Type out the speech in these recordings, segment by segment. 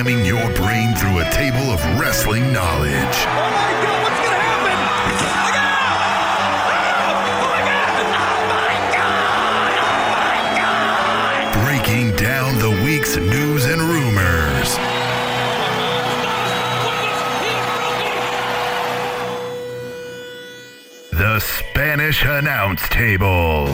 slamming your brain through a table of wrestling knowledge. Oh my god, what's gonna happen? Breaking down the week's news and rumors. The Spanish Announce Table.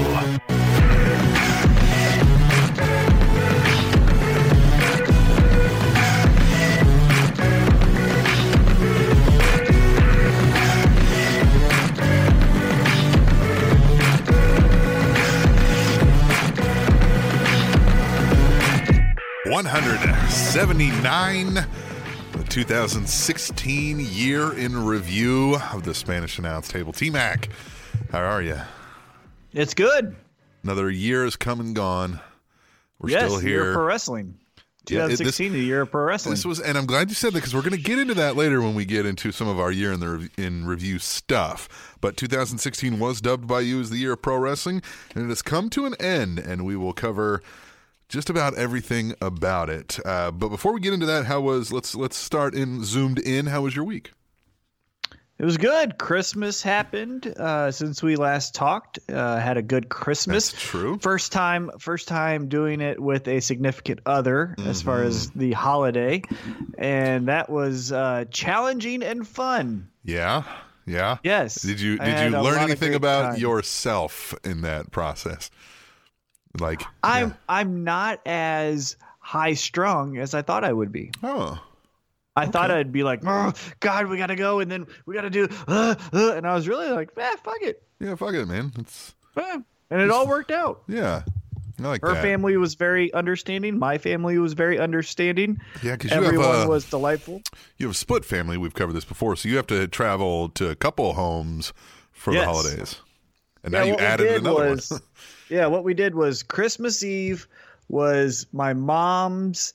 One hundred seventy-nine, the 2016 year in review of the Spanish Announce Table. T Mac, how are you? It's good. Another year has come and gone. We're yes, still year of here. pro wrestling. Yeah, it- this- 2016, the year of pro wrestling. This was, and I'm glad you said that because we're going to get into that later when we get into some of our year in the in review stuff. But 2016 was dubbed by you as the year of pro wrestling, and it has come to an end, and we will cover just about everything about it. Uh, but before we get into that, how was let's let's start in zoomed in. How was your week? it was good. Christmas happened uh, since we last talked. Uh, had a good Christmas. That's true. First time, first time doing it with a significant other as far as Mm-hmm. the holiday, and that was uh, challenging and fun. Yeah, yeah. Yes. Did you did you learn anything about time. yourself in that process? Like I'm yeah. I'm not as high strung as I thought I would be. oh I thought I'd be like, oh, God, we gotta go, and then we gotta do, uh, uh, and I was really like, eh, fuck it, yeah, fuck it, man. It's and it all worked out. yeah. Like Her that. family was very understanding. My family was very understanding. Yeah, because you have Everyone was delightful. you have a split family. We've covered this before, so you have to travel to a couple homes for the holidays, and Yeah, now you added another was, one. yeah, what we did was Christmas Eve was my mom's.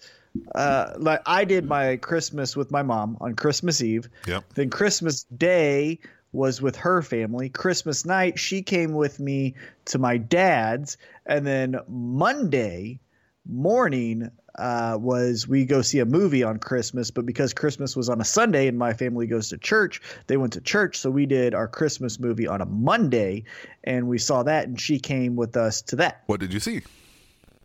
Uh, like I did my Christmas with my mom on Christmas Eve. Yep. Then Christmas Day was with her family. Christmas night, she came with me to my dad's, and then Monday morning uh, was we go see a movie on Christmas. But because Christmas was on a Sunday and my family goes to church, they went to church, so we did our Christmas movie on a Monday, and we saw that, and she came with us to that. What did you see?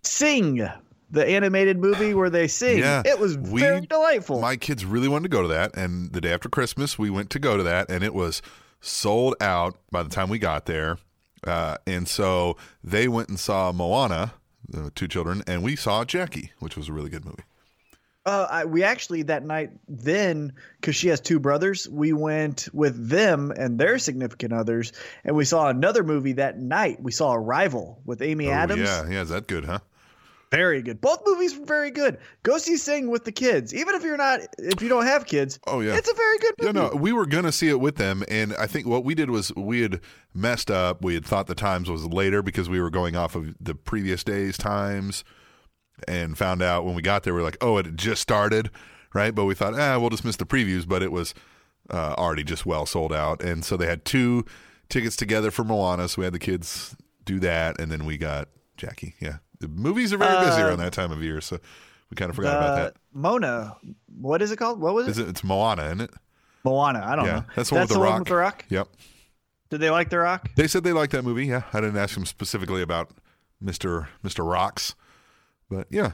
Sing. The animated movie where they sing. Yeah, it was we- very delightful. My kids really wanted to go to that, and the day after Christmas, we went to go to that, and it was sold out by the time we got there. Uh, and so they went and saw Moana, the two children, and we saw Jackie, which was a really good movie. Uh, I, we actually that night then because she has two brothers, we went with them and their significant others, and we saw another movie that night. We saw Arrival with Amy Oh, Adams. yeah, yeah, is that good, huh? Very good. Both movies were very good. Go see Sing with the kids, even if you're not if you don't have kids. Oh, yeah. it's a very good movie. no, no, we were gonna see it with them, and I think what we did was we had messed up. We had thought the times was later because we were going off of the previous day's times, and found out when we got there, we are like, oh, it had just started, right? But we thought, ah, we'll just miss the previews, but it was uh, already just well sold out, and so they had two tickets together for Moana, so we had the kids do that, and then we got Jackie. Yeah, the movies are very busy around that time of year, so we kind of forgot about Uh, that. Mona, what is it called? What was it? Is it? It's Moana, isn't it? Moana. I don't yeah, know. that's the one with the one rock. with the rock. Yep. Did they like the rock? They said they liked that movie. Yeah, I didn't ask them specifically about Mister Mister Rocks, but yeah,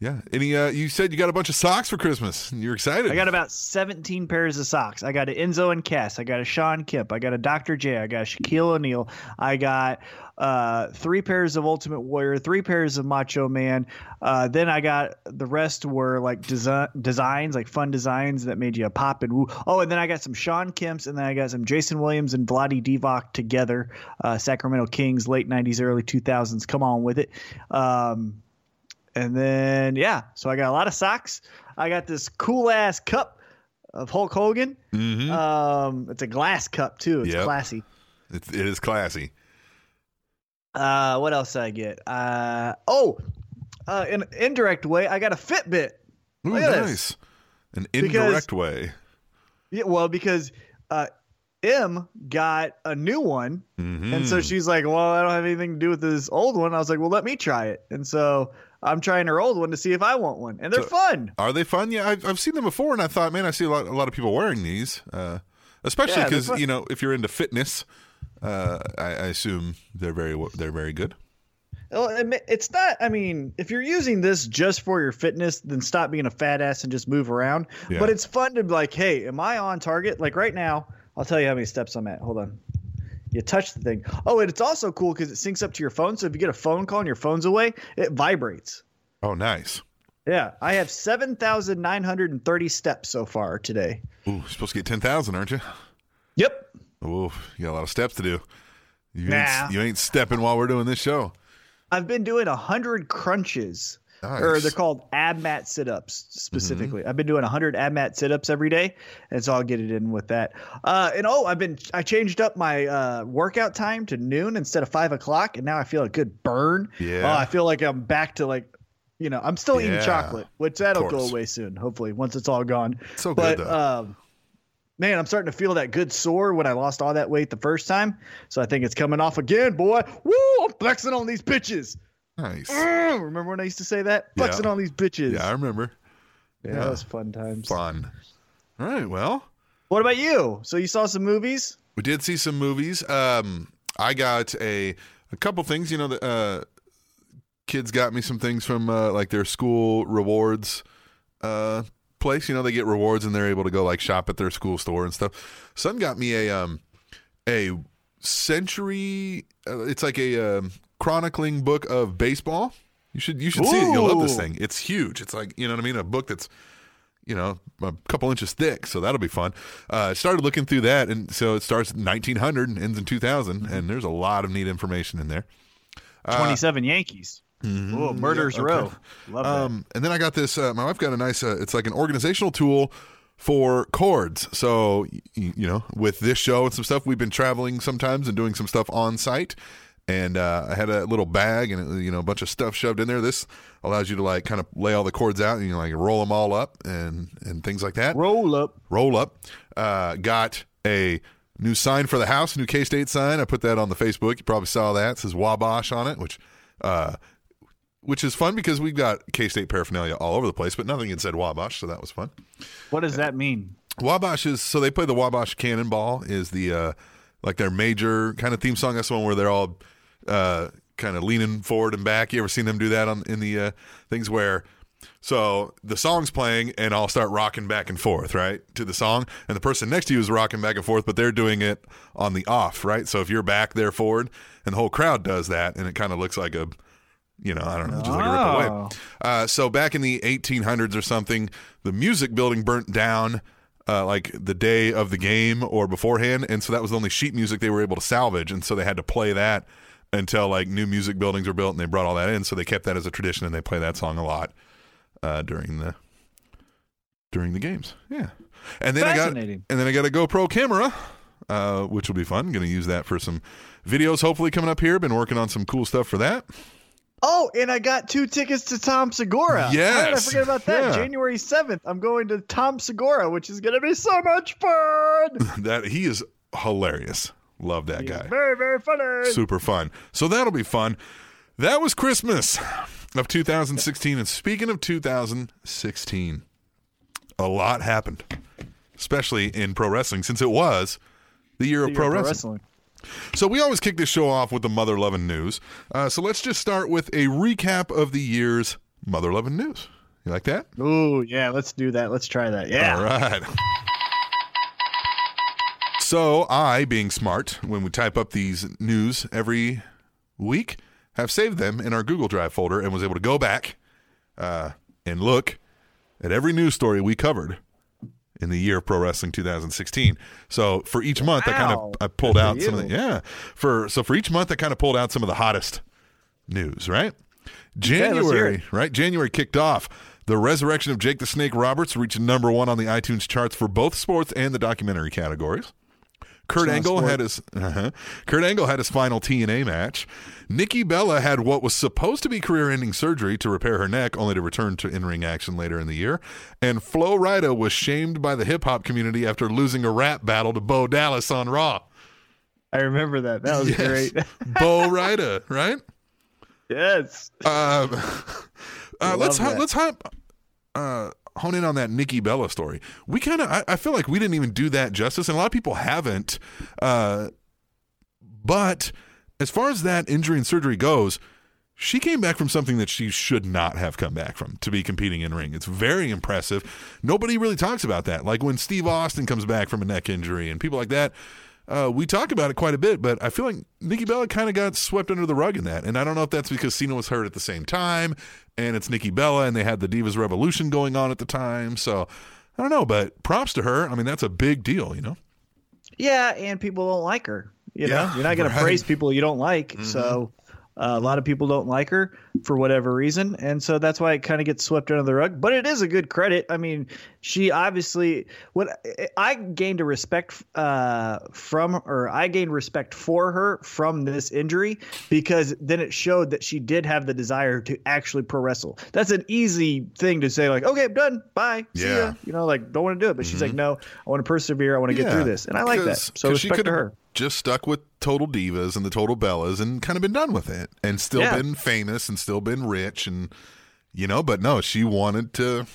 yeah. Any? Uh, you said you got a bunch of socks for Christmas. You're excited. I got about 17 pairs of socks. I got an Enzo and Cass. I got a Shawn Kemp. I got a Dr. J. I got Shaquille O'Neal. I got uh, three pairs of Ultimate Warrior, three pairs of Macho Man. Uh, then I got the rest were like desi- designs, like fun designs that made you pop and woo. Oh, and then I got some Shawn Kemp's, and then I got some Jason Williams and Vlade Divac together. Uh, Sacramento Kings, late 90s, early 2000s. Come on with it. Um, and then yeah, so I got a lot of socks. I got this cool ass cup of Hulk Hogan. Mhm. Um, it's a glass cup too. It's Yep. classy. It's, it is classy. Uh, what else did I get? Uh, oh, uh, in an indirect way, I got a Fitbit. Ooh, at this. nice. An Because- indirect way. Yeah, well, because uh, M got a new one, Mhm. and so she's like, "Well, I don't have anything to do with this old one." I was like, "Well, let me try it." And so I'm trying her old one to see if I want one, and they're So- fun. Are they fun? Yeah, I've, I've seen them before, and I thought, man, I see a lot, a lot of people wearing these, uh, especially because fun. you know if you're into fitness, uh, I, I assume they're very they're very good. Well, It's not. I mean, if you're using this just for your fitness, then stop being a fat ass and just move around. Yeah. But it's fun to be like, hey, am I on target? Like right now, I'll tell you how many steps I'm at. Hold on. You touch the thing. Oh, and it's also cool because it syncs up to your phone. So if you get a phone call and your phone's away, it vibrates. Oh, nice. Yeah, I have seven thousand nine hundred and thirty steps so far today. Ooh, you're supposed to get ten thousand, aren't you? Yep. Ooh, you got a lot of steps to do. You Nah. ain't, you ain't stepping while we're doing this show. I've been doing a hundred crunches, Nice. or they're called ab mat sit ups specifically. I've been doing hundred ab mat sit ups every day, and so I'll get it in with that. Uh, and oh, I've been I changed up my uh, workout time to noon instead of five o'clock, and now I feel a good burn. Yeah. Oh, I feel like I'm back to like. You know, I'm still Yeah. eating chocolate, which that'll go away soon, hopefully, once it's all gone. So but, good, though. um, man, I'm starting to feel that good sore when I lost all that weight the first time. So I think it's coming off again, boy. Woo! I'm flexing on these bitches. Nice. Mm, Remember when I used to say that? Yeah. Flexing on these bitches. Yeah, I remember. Yeah, yeah. that was fun times. Fun. All right. Well, What about you? So you saw some movies? we did see some movies. Um, I got a a couple things. You know, the uh, kids got me some things from uh, like their school rewards uh place. You know, they get rewards and they're able to go like shop at their school store and stuff. Son got me a um a century. Uh, it's like a um, chronicling book of baseball. You should you should see it. You'll love this thing. It's huge. It's like you know what I mean. A book that's you know a couple inches thick, so that'll be fun. Uh, I started looking through that, and so it starts in 1900 and ends in 2000, and there's a lot of neat information in there. Uh, 27 Yankees. Oh, Murder's yeah, okay. Row. Love that. Um, and then I got this. Uh, my wife got a nice. Uh, it's like an organizational tool for chords. So y- y- you know, with this show and some stuff, we've been traveling sometimes and doing some stuff on site. And uh, I had a little bag and you know a bunch of stuff shoved in there. This allows you to like kind of lay all the cords out and you know, like roll them all up and and things like that Roll up. roll up. Uh, got a new sign for the house, new K State sign. I put that on the Facebook. You probably saw that. It says Wabash on it, which uh, which is fun because we've got K State paraphernalia all over the place, but nothing had said Wabash, so that was fun. What does that mean? Wabash is so they play the Wabash Cannonball is the uh, like their major kind of theme song. That's the one where they're all uh, kind of leaning forward and back. You ever seen them do that on in the uh, things where so the song's playing and I'll start rocking back and forth, right, to the song, and the person next to you is rocking back and forth, but they're doing it on the off, right? So if you're back, they're forward, and the whole crowd does that, and it kind of looks like a you know, I don't know, just like a rip away. Oh. Uh, so back in the 1800s or something, the music building burnt down uh, like the day of the game or beforehand, and so that was the only sheet music they were able to salvage, and so they had to play that until like new music buildings were built, and they brought all that in. So they kept that as a tradition, and they play that song a lot uh, during the during the games. Yeah, and then I got and then I got a GoPro camera. Uh, which will be fun. Going to use that for some videos, hopefully coming up here. Been working on some cool stuff for that. Oh, and I got two tickets to Tom Segura. How did I forget about that? Yeah. January 7th, I'm going to Tom Segura, which is going to be so much fun. That he is hilarious. Love that He's guy. Very, very funny. Super fun. So that'll be fun. That was Christmas of 2016. And speaking of 2016, a lot happened, especially in pro wrestling, since it was the year of You're pro pro wrestling. So we always kick this show off with the mother loving news. Uh, so let's just start with a recap of the year's mother loving news. You like that? Oh yeah, let's do that. Let's try that. Yeah. All right. So I, being smart, when we type up these news every week, have saved them in our Google Drive folder and was able to go back uh, and look at every news story we covered in the year of pro wrestling 2016. So for each month, I kind of I pulled Good out some of the yeah for so for each month I kind of pulled out some of the hottest news. Right, January right? January kicked off. The resurrection of Jake the Snake Roberts reached number one on the iTunes charts for both sports and the documentary categories. Kurt Angle had his uh Kurt Angle had his final TNA match. Nikki Bella had what was supposed to be career-ending surgery to repair her neck, only to return to in-ring action later in the year. And Flo Rida was shamed by the hip hop community after losing a rap battle to Bo Dallas on Raw. I remember that. That was Yes. great. Bo Rida, right? yes. Um, Uh, let's Love let's hi- uh, hone in on that Nikki Bella story. We kind of I, I feel like we didn't even do that justice, and a lot of people haven't. Uh, but as far as that injury and surgery goes, she came back from something that she should not have come back from to be competing in ring. It's very impressive. Nobody really talks about that. Like when Steve Austin comes back from a neck injury and people like that. Uh, we talk about it quite a bit, but I feel like Nikki Bella kind of got swept under the rug in that. And I don't know if that's because Cena was hurt at the same time and it's Nikki Bella and they had the Divas Revolution going on at the time. So I don't know, but props to her. I mean, that's a big deal, you know? Yeah, and people don't like her. You know, Yeah, you're not going right. Mm-hmm. to praise people you don't like. So uh, a lot of people don't like her for whatever reason, and so that's why it kind of gets swept under the rug. But it is a good credit. I mean, she obviously what I gained a respect uh, from, or I gained respect for her from this injury because then it showed that she did have the desire to actually pro wrestle. That's an easy thing to say, like, okay, I'm done, bye, see Yeah. ya. You know, like don't want to do it, but she's like, no, I want to persevere. I want to get through this, and I like that. So 'cause she respect to her. Just stuck with Total Divas and the Total Bellas and kind of been done with it and still Yeah. been famous and still been rich and you know, but no, she wanted to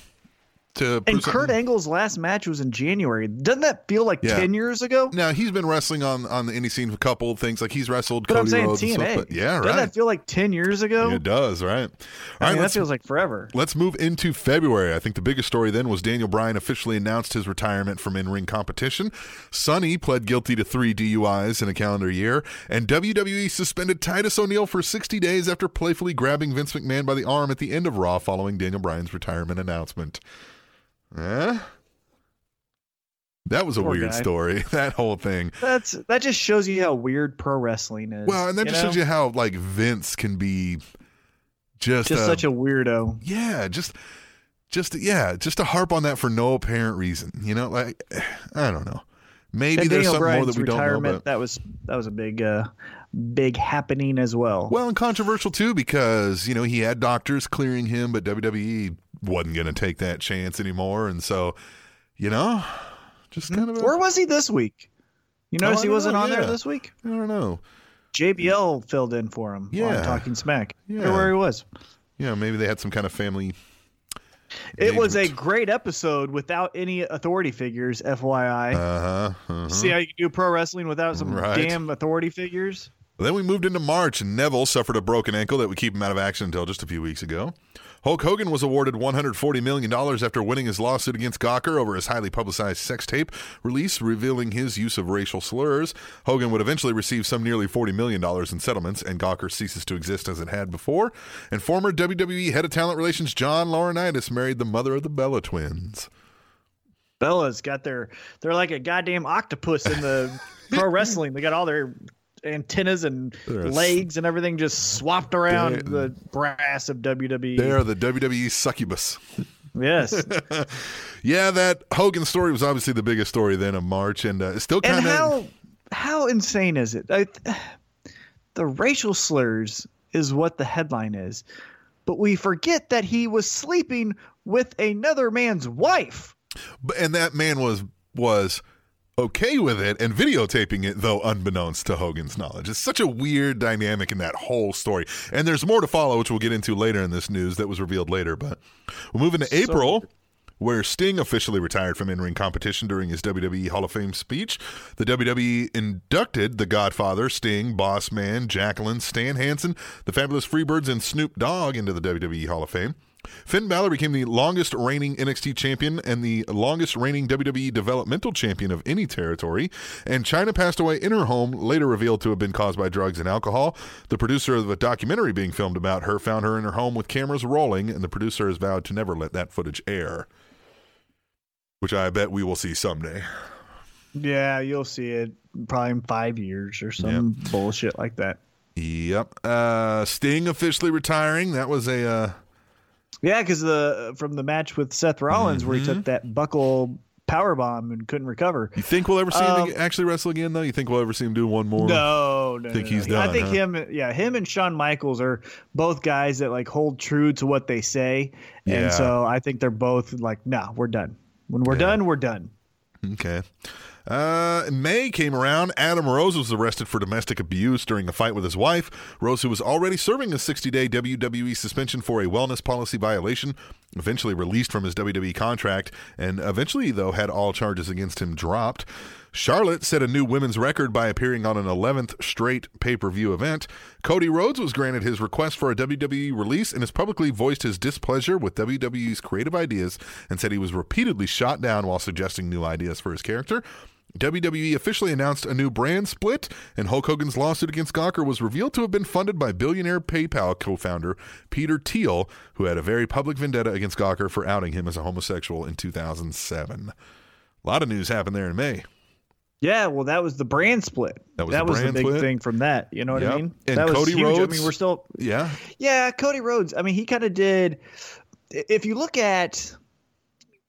to And Kurt something. Angle's last match was in January. Doesn't that feel like Yeah. ten years ago? Now he's been wrestling on on the indie scene a couple of things like he's wrestled But I'm saying Rhodes and TNA. stuff. Yeah, Doesn't that feel like ten years ago? it does, right? All I right, mean, that feels like forever. Let's move into February. I think the biggest story then was Daniel Bryan officially announced his retirement from in ring competition. Sunny pled guilty to three DUIs in a calendar year. And WWE suspended Titus O'Neil for 60 days after playfully grabbing Vince McMahon by the arm at the end of Raw following Daniel Bryan's retirement announcement. Eh? That was a Poor weird guy. story, that whole thing. That's that just shows you how weird pro wrestling is. Well, and that just know? shows you how, like, Vince can be just, just a- such a weirdo. yeah just just yeah just to harp on that for no apparent reason you know like i don't know maybe and there's Daniel something more that we don't know but that was that was a big uh, big happening as well. well and controversial too because you know he had doctors clearing him but wwe wasn't going to take that chance anymore and so you know just kind of a, Where was he this week? You Oh, notice I he wasn't know, on there this week. i don't know JBL filled in for him Yeah. on Talking Smack. Yeah. Yeah. where he was. Yeah, maybe they had some kind of family It was a great episode without any authority figures, FYI. uh-huh, uh-huh. See how you can do pro wrestling without some Right. damn authority figures? Then we moved into March, and Neville suffered a broken ankle that would keep him out of action until just a few weeks ago. Hulk Hogan was awarded $140 million after winning his lawsuit against Gawker over his highly publicized sex tape release revealing his use of racial slurs. Hogan would eventually receive some nearly $40 million in settlements, and Gawker ceases to exist as it had before. And former WWE head of talent relations John Laurinaitis married the mother of the Bella twins. Bella's got their they're like a goddamn octopus in the pro wrestling. They got all their antennas and They're legs and everything just swapped around the brass of WWE. They are the WWE succubus. yes. Yeah, that Hogan story was obviously the biggest story then of March, and uh, it's still kind and of. how how insane is it? I, the racial slurs is what the headline is, but we forget that he was sleeping with another man's wife. And that man was was okay with it and videotaping it though unbeknownst to Hogan's knowledge. It's such a weird dynamic in that whole story. And there's more to follow which we'll get into later in this news that was revealed later, but we'll move into April where Sting officially retired from in-ring competition during his WWE Hall of Fame speech. The WWE inducted The Godfather, Sting, Boss Man, Jacqueline, Stan Hansen, the Fabulous Freebirds, and Snoop Dogg into the WWE Hall of Fame. Finn Balor became the longest reigning NXT champion and the longest reigning WWE developmental champion of any territory. And Chyna passed away in her home, later revealed to have been caused by drugs and alcohol. The producer of a documentary being filmed about her found her in her home with cameras rolling, and the producer has vowed to never let that footage air. Which I bet we will see someday. Yeah, you'll see it probably in five years or some bullshit like that. Yep. Uh, Sting officially retiring. That was a. Uh, Yeah, because the from the match with Seth Rollins where he Mm-hmm. took that buckle power bomb and couldn't recover. you think we'll ever see Um, him actually wrestle again, though? You think we'll ever see him do one more? No, no, Think no, he's no. I think huh? him, yeah, him and Shawn Michaels are both guys that like hold true to what they say, Yeah. and so I think they're both like, nah, we're done. When we're done, we're done. Okay. Uh, May came around. Adam Rose was arrested for domestic abuse during a fight with his wife. Rose, who was already serving a 60 day WWE suspension for a wellness policy violation, eventually released from his WWE contract, and eventually, though, had all charges against him dropped. Charlotte set a new women's record by appearing on an 11th straight pay per view event. Cody Rhodes was granted his request for a WWE release and has publicly voiced his displeasure with WWE's creative ideas and said he was repeatedly shot down while suggesting new ideas for his character. WWE officially announced a new brand split, and Hulk Hogan's lawsuit against Gawker was revealed to have been funded by billionaire PayPal co founder Peter Thiel, who had a very public vendetta against Gawker for outing him as a homosexual in 2007. A lot of news happened there in May. Yeah, well, that was the brand split. That was the the brand big split. thing from that. You know what Yep. I mean? And that was Cody Rhodes. I mean, we're still. Yeah. Yeah, Cody Rhodes. I mean, he kind of did. If you look at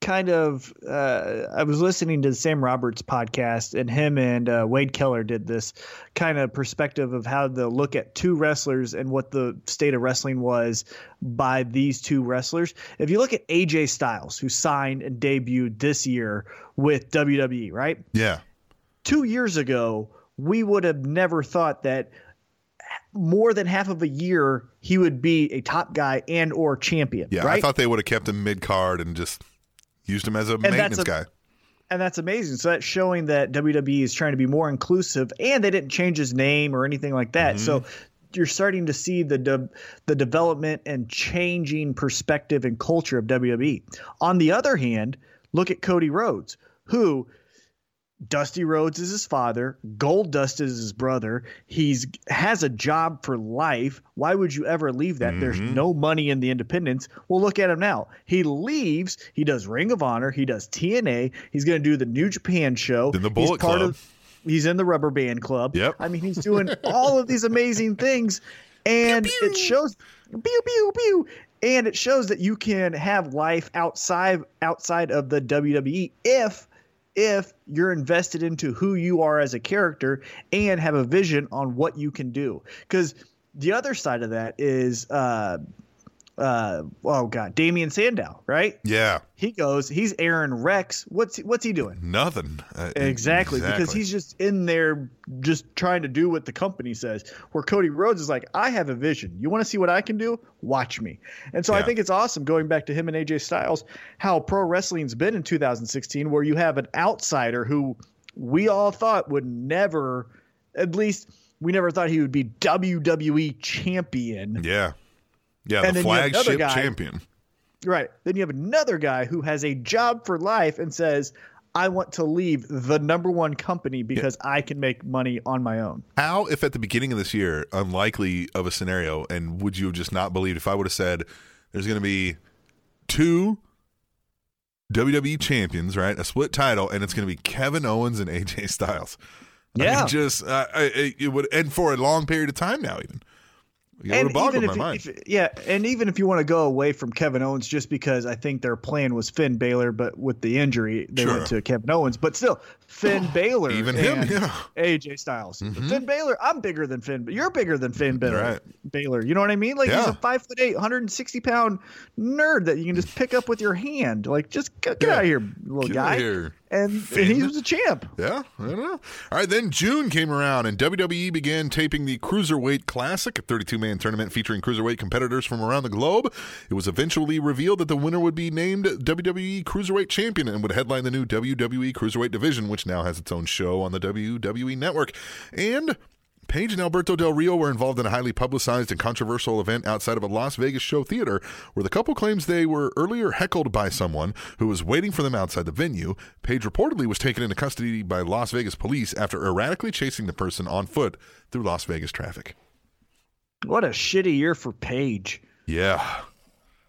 kind of, uh, I was listening to the Sam Roberts podcast, and him and uh, Wade Keller did this kind of perspective of how to look at two wrestlers and what the state of wrestling was by these two wrestlers. If you look at AJ Styles, who signed and debuted this year with WWE, right? Yeah. two years ago, we would have never thought that more than half of a year he would be a top guy and or champion. Yeah. right? I thought they would have kept him mid card and just used him as a that's maintenance a- guy. and that's amazing. So that's showing that WWE is trying to be more inclusive, and they didn't change his name or anything like that. So Mm-hmm. you're starting to see the de- the development and changing perspective and culture of WWE. On the other hand, look at Cody Rhodes, who Dusty Rhodes is his father, Gold Dust is his brother. He's has a job for life. Why would you ever leave that? There's Mm-hmm. no money in the independents. Well, look at him now. He leaves. He does Ring of Honor. He does TNA. He's going to do the New Japan show. Then the He's Bullet part Club. Of, he's in the Rubber Band Club. Yep. I mean, he's doing all of these amazing things, and it shows. Pew pew pew. And it shows that you can have life outside outside of the WWE if if you're invested into who you are as a character and have a vision on what you can do. Because the other side of that is, uh, uh, oh god, Damien Sandow, right? Yeah. He goes, he's Aron Rex. What's what's he doing? Nothing. Uh, Exactly, because he's just in there just trying to do what the company says. Where Cody Rhodes is like, I have a vision. You want to see what I can do? Watch me. And so I think it's awesome going back to him and AJ Styles, how pro wrestling's been in 2016, where you have an outsider who we all thought would never, at least we never thought he would be WWE champion. Yeah. Yeah. And the then you have another flagship guy- champion. Right. Then you have another guy who has a job for life and says, I want to leave the number one company because I can make money on my own. How, if at the beginning of this year, unlikely of a scenario, and would you have just not believed if I would have said there's going to be two WWE champions, right? A split title, and it's going to be Kevin Owens and AJ Styles. I Yeah. mean, just uh, I- it would, and for a long period of time now, even. It and even if, if- yeah, and even if you want to go away from Kevin Owens, just because I think their plan was Finn Balor, but with the injury, they Sure. went to Kevin Owens. But still, Finn Balor, Even him, yeah. Mm-hmm. AJ Styles, Finn Balor. I'm bigger than Finn, but you're bigger than Finn Balor. Right. Balor, you know what I mean? Like he's a five foot eight, 160 pound nerd that you can just pick up with your hand. Like, just get, get Yeah. out of here, little Get guy. here, And, and he was a champ. Yeah, I don't know. All right, then June came around and WWE began taping the Cruiserweight Classic, a 32 man tournament featuring cruiserweight competitors from around the globe. It was eventually revealed that the winner would be named WWE Cruiserweight Champion and would headline the new WWE Cruiserweight division, which now has its own show on the WWE Network. And Paige and Alberto Del Rio were involved in a highly publicized and controversial event outside of a Las Vegas show theater where the couple claims they were earlier heckled by someone who was waiting for them outside the venue. Paige reportedly was taken into custody by Las Vegas police after erratically chasing the person on foot through Las Vegas traffic. What a shitty year for Paige. Yeah.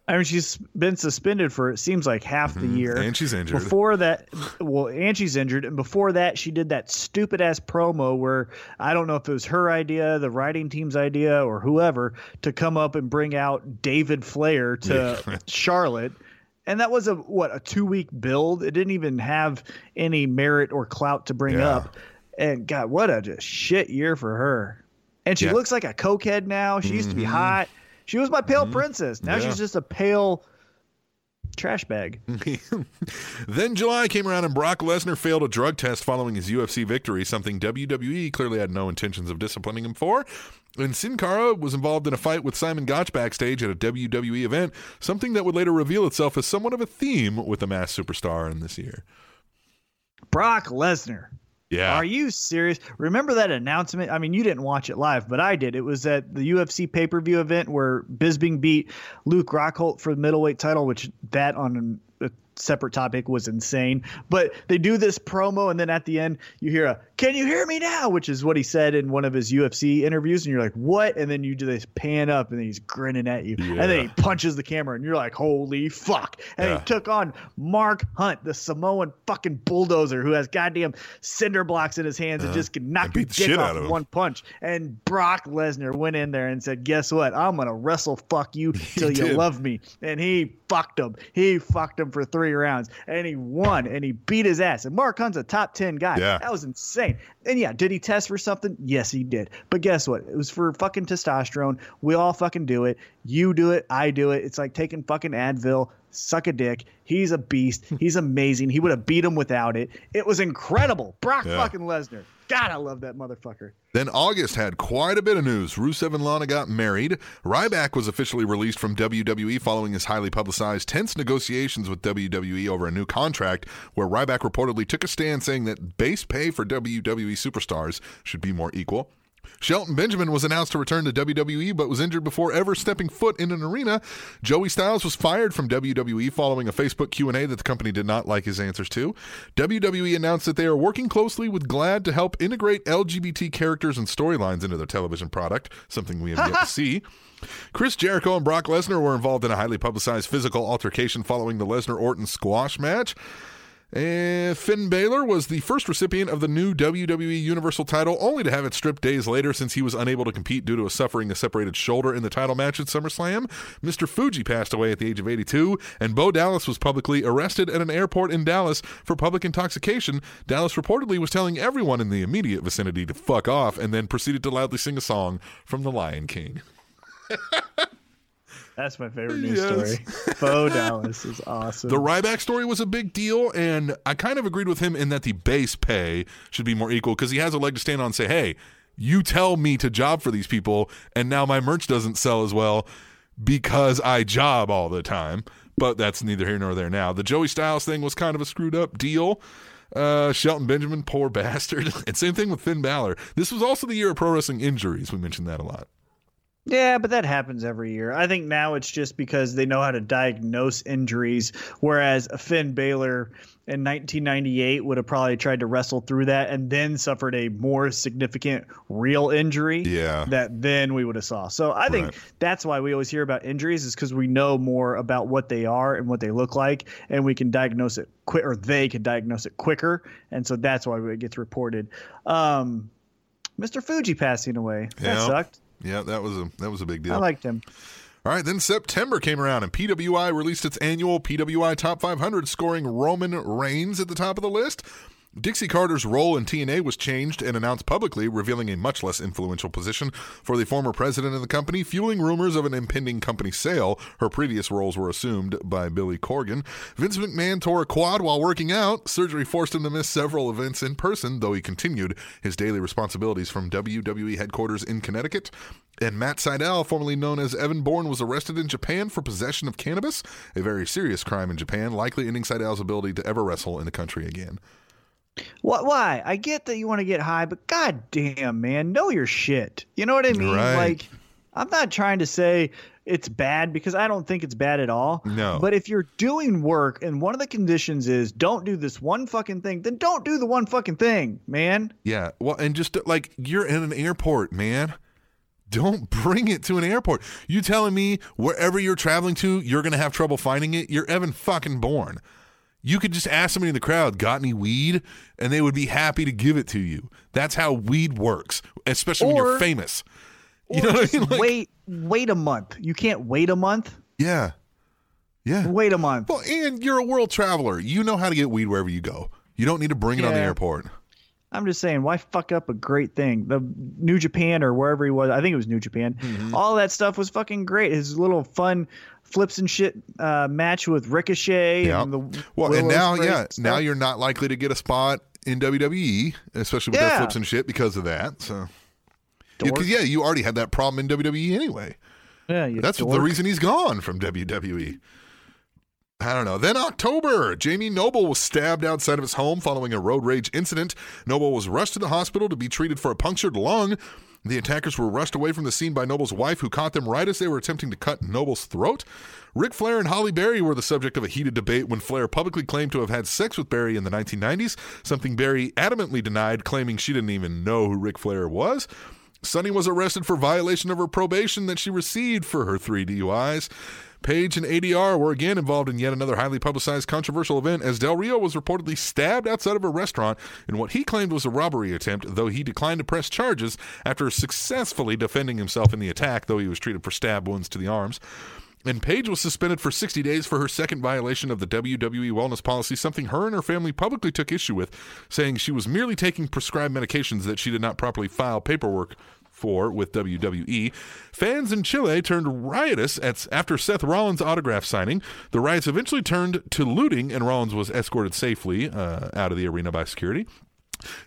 I mean, she's been suspended for it seems like half the year. Mm-hmm. And she's injured. Before that, well, and she's injured. And before that, she did that stupid ass promo where I don't know if it was her idea, the writing team's idea, or whoever to come up and bring out David Flair to Yeah. Charlotte. And that was a what a two week build. It didn't even have any merit or clout to bring Yeah. up. And God, what a just shit year for her. And she Yeah. Mm-hmm. looks like a cokehead now. She used to be hot. She was my pale mm-hmm. princess. Now Yeah. she's just a pale trash bag. then July came around and Brock Lesnar failed a drug test following his UFC victory, something WWE clearly had no intentions of disciplining him for. And Sin Cara was involved in a fight with Simon Gotch backstage at a WWE event, something that would later reveal itself as somewhat of a theme with the mass superstar in this year. Brock Lesnar. Yeah. Are you serious? Remember that announcement? I mean, you didn't watch it live, but I did. It was at the UFC pay per view event where Bisping beat Luke Rockhold for the middleweight title, which that on separate topic was insane. But they do this promo, and then at the end, you hear a "Can you hear me now?" which is what he said in one of his UFC interviews, and you're like, "What?" And then you do this pan up, and then he's grinning at you, and then he punches the camera, and you're like, "Holy fuck!" And Yeah. he took on Mark Hunt, the Samoan fucking bulldozer who has goddamn cinder blocks in his hands and just can knock your dick shit off out of with one punch. And Brock Lesnar went in there and said, "Guess what? I'm gonna wrestle fuck you till you did. love me." And he fucked him. He fucked him for three rounds, and he won. And he beat his ass. And Mark Hunt's a top ten guy. Yeah. that was insane. And yeah, did he test for something? Yes, he did. But guess what? It was for fucking testosterone. We all fucking do it. You do it. I do it. It's like taking fucking Advil. Suck a dick. He's a beast. He's amazing. He would have beat him without it. It was incredible. Brock Yeah. fucking Lesnar. God, I love that motherfucker. Then August had quite a bit of news. Rusev and Lana got married. Ryback was officially released from WWE following his highly publicized tense negotiations with WWE over a new contract, where Ryback reportedly took a stand saying that base pay for WWE superstars should be more equal. Shelton Benjamin was announced to return to WWE but was injured before ever stepping foot in an arena. Joey Styles was fired from WWE following a Facebook Q&A that the company did not like his answers to. WWE announced that they are working closely with GLAAD to help integrate LGBT characters and storylines into their television product, something we have yet to see. Chris Jericho and Brock Lesnar were involved in a highly publicized physical altercation following the Lesnar Orton squash match. And Finn Balor was the first recipient of the new WWE Universal title, only to have it stripped days later since he was unable to compete due to suffering a separated shoulder in the title match at SummerSlam. Mr. Fuji passed away at the age of 82, and Bo Dallas was publicly arrested at an airport in Dallas for public intoxication. Dallas reportedly was telling everyone in the immediate vicinity to fuck off and then proceeded to loudly sing a song from The Lion King. That's my favorite news Yes. story. Bo Dallas is awesome. The Ryback story was a big deal, and I kind of agreed with him in that the base pay should be more equal because he has a leg to stand on and say, hey, you tell me to job for these people, and now my merch doesn't sell as well because I job all the time. But that's neither here nor there now. The Joey Styles thing was kind of a screwed up deal. Uh, Shelton Benjamin, poor bastard. and same thing with Finn Balor. This was also the year of pro wrestling injuries. We mentioned that a lot. Yeah, but that happens every year. I think now it's just because they know how to diagnose injuries, whereas a Finn Balor in 1998 would have probably tried to wrestle through that and then suffered a more significant real injury Yeah. that then we would have saw. So I think Right. that's why we always hear about injuries is because we know more about what they are and what they look like, and we can diagnose it quick, or they can diagnose it quicker, and so that's why it gets reported. Um, Mr. Fuji passing away. That Yeah. sucked. Yeah, that was a that was a big deal. I liked him. All right, then September came around and PWI released its annual PWI Top 500, scoring Roman Reigns at the top of the list. Dixie Carter's role in TNA was changed and announced publicly, revealing a much less influential position for the former president of the company, fueling rumors of an impending company sale. Her previous roles were assumed by Billy Corgan. Vince McMahon tore a quad while working out. Surgery forced him to miss several events in person, though he continued his daily responsibilities from WWE headquarters in Connecticut. And Matt Sydal, formerly known as Evan Bourne, was arrested in Japan for possession of cannabis, a very serious crime in Japan, likely ending Sydal's ability to ever wrestle in the country again. What? Why? I get that you want to get high, but god damn, man, know your shit. You know what I mean? Right. Like, I'm not trying to say it's bad because I don't think it's bad at all. No. But if you're doing work and one of the conditions is don't do this one fucking thing, then don't do the one fucking thing, man. Yeah, well, and just like you're in an airport, man. Don't bring it to an airport. You telling me wherever you're traveling to, you're going to have trouble finding it? You're Evan fucking Bourne. You could just ask somebody in the crowd, got any weed? And they would be happy to give it to you. That's how weed works, especially when you're famous. You know what I mean? Like, wait, wait a month. You can't wait a month. yeah. Yeah. Wait a month. Well, and you're a world traveler. You know how to get weed wherever you go. You don't need to bring it on the airport. I'm just saying, why fuck up a great thing? The New Japan or wherever he was, I think it was New Japan. Mm-hmm. All that stuff was fucking great. His little fun flips and shit uh, match with Ricochet. Yeah. And the Well, Will and now, yeah, stuff. now you're not likely to get a spot in WWE, especially with Yeah. that flips and shit because of that. So, yeah, 'cause, Dork. yeah, you already had that problem in WWE anyway. yeah, you That's the reason he's gone from WWE. I don't know. Then October, Jamie Noble was stabbed outside of his home following a road rage incident. Noble was rushed to the hospital to be treated for a punctured lung. The attackers were rushed away from the scene by Noble's wife, who caught them right as they were attempting to cut Noble's throat. Ric Flair and Halle Berry were the subject of a heated debate when Flair publicly claimed to have had sex with Berry in the 1990s, something Berry adamantly denied, claiming she didn't even know who Ric Flair was. Sunny was arrested for violation of her probation that she received for her three DUIs. Paige and ADR were again involved in yet another highly publicized controversial event as Del Rio was reportedly stabbed outside of a restaurant in what he claimed was a robbery attempt, though he declined to press charges after successfully defending himself in the attack, though he was treated for stab wounds to the arms. And Paige was suspended for 60 days for her second violation of the WWE wellness policy, something her and her family publicly took issue with, saying she was merely taking prescribed medications that she did not properly file paperwork for with WWE. Fans in Chile turned riotous at, after Seth Rollins' autograph signing. The riots eventually turned to looting, and Rollins was escorted safely uh, out of the arena by security.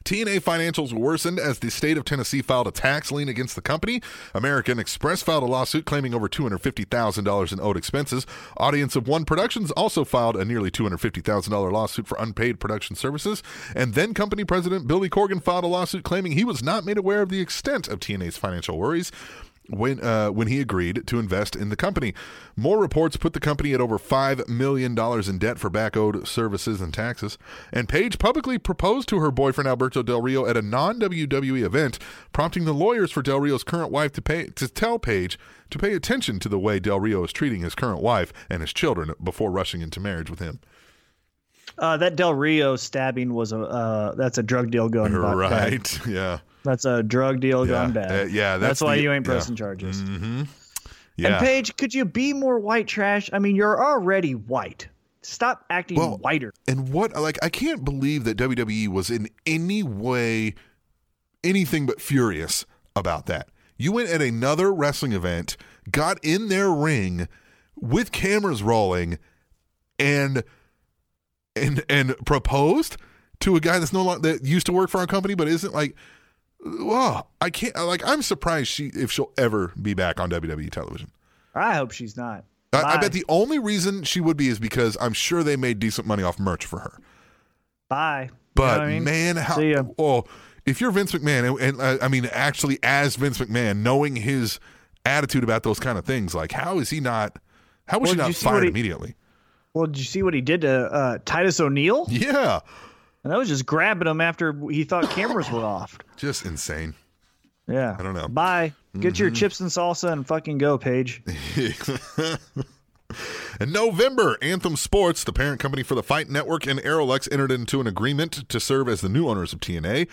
TNA financials worsened as the state of Tennessee filed a tax lien against the company. American Express filed a lawsuit claiming over $250,000 in owed expenses. Audience of One Productions also filed a nearly $250,000 lawsuit for unpaid production services. And then company president Billy Corgan filed a lawsuit claiming he was not made aware of the extent of TNA's financial worries when uh, when he agreed to invest in the company. More reports put the company at over five million dollars in debt for back owed services and taxes. And Paige publicly proposed to her boyfriend Alberto Del Rio at a non WWE event, prompting the lawyers for Del Rio's current wife to pay to tell Paige to pay attention to the way Del Rio is treating his current wife and his children before rushing into marriage with him. Uh, that Del Rio stabbing was a uh, that's a drug deal going. Right? Yeah. That's a drug deal Yeah. gone bad. Uh, yeah, that's why the- you ain't yeah. pressing charges. Mm-hmm. Yeah. And Paige, could you be more white trash? I mean, you're already white. Stop acting Well, whiter. And what like I can't believe that WWE was in any way anything but furious about that. You went at another wrestling event, got in their ring with cameras rolling and and and proposed to a guy that's no longer that used to work for our company but isn't like wow, I can't like I'm surprised she if she'll ever be back on WWE television. I hope she's not. I, I bet the only reason she would be is because I'm sure they made decent money off merch for her. Bye. You know But I mean? man, how oh, if you're Vince McMahon, and, and uh, I mean actually as Vince McMahon, knowing his attitude about those kind of things, like how is he not? How was Well, she not you see what fired he- immediately? Well, did you see what he did to uh, Titus O'Neil? Yeah, And I was just grabbing him after he thought cameras were off. just insane. Yeah. I don't know. Bye. Get Mm-hmm. your chips and salsa and fucking go, Paige. In November, Anthem Sports, the parent company for the Fight Network, and Aroluxe entered into an agreement to serve as the new owners of TNA,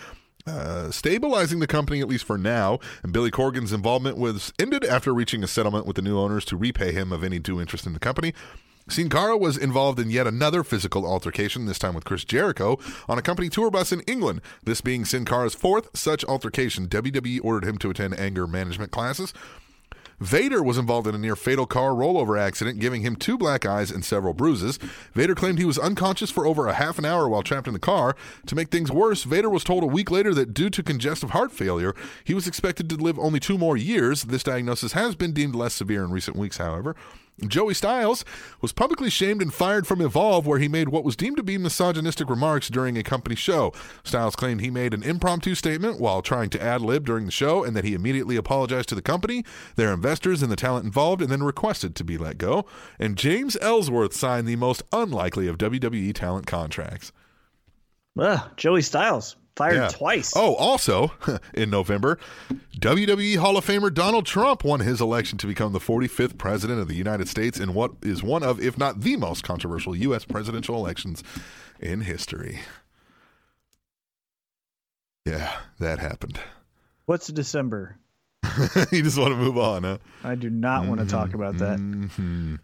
uh, stabilizing the company at least for now. And Billy Corgan's involvement was ended after reaching a settlement with the new owners to repay him of any due interest in the company. Sin Cara was involved in yet another physical altercation, this time with Chris Jericho, on a company tour bus in England. This being Sin Cara's fourth such altercation, WWE ordered him to attend anger management classes. Vader was involved in a near fatal car rollover accident, giving him two black eyes and several bruises. Vader claimed he was unconscious for over a half an hour while trapped in the car. To make things worse, Vader was told a week later that due to congestive heart failure, he was expected to live only two more years. This diagnosis has been deemed less severe in recent weeks, however. Joey Styles was publicly shamed and fired from Evolve, where he made what was deemed to be misogynistic remarks during a company show. Styles claimed he made an impromptu statement while trying to ad lib during the show and that he immediately apologized to the company, their investors, and the talent involved, and then requested to be let go. And James Ellsworth signed the most unlikely of WWE talent contracts. Ugh, Joey Styles fired Yeah. twice. Oh, also in November, WWE Hall of Famer Donald Trump won his election to become the 45th president of the United States in what is one of, if not the most controversial U.S. presidential elections in history. Yeah, that happened. What's December? you just want to move on, huh? I do not want to talk about that. Mm-hmm.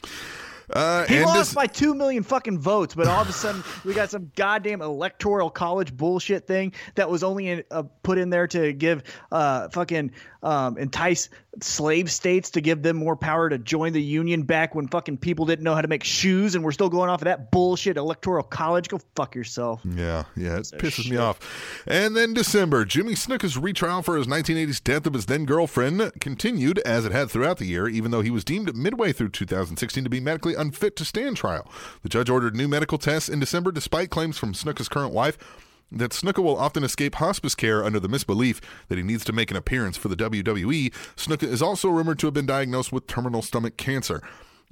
Uh, He lost this- by two million fucking votes, but all of a sudden we got some goddamn electoral college bullshit thing that was only in, uh, put in there to give uh, fucking um, entice slave states to give them more power to join the union back when fucking people didn't know how to make shoes, and we're still going off of that bullshit electoral college. Go fuck yourself. Yeah, yeah, it pisses me off. And then December, Jimmy Snuka's retrial for his 1980s death of his then girlfriend continued as it had throughout the year, even though he was deemed midway through 2016 to be medically unfit to stand trial. The judge ordered new medical tests in December, despite claims from Snuka's current wife that Snuka will often escape hospice care under the misbelief that he needs to make an appearance for the WWE. Snuka is also rumored to have been diagnosed with terminal stomach cancer.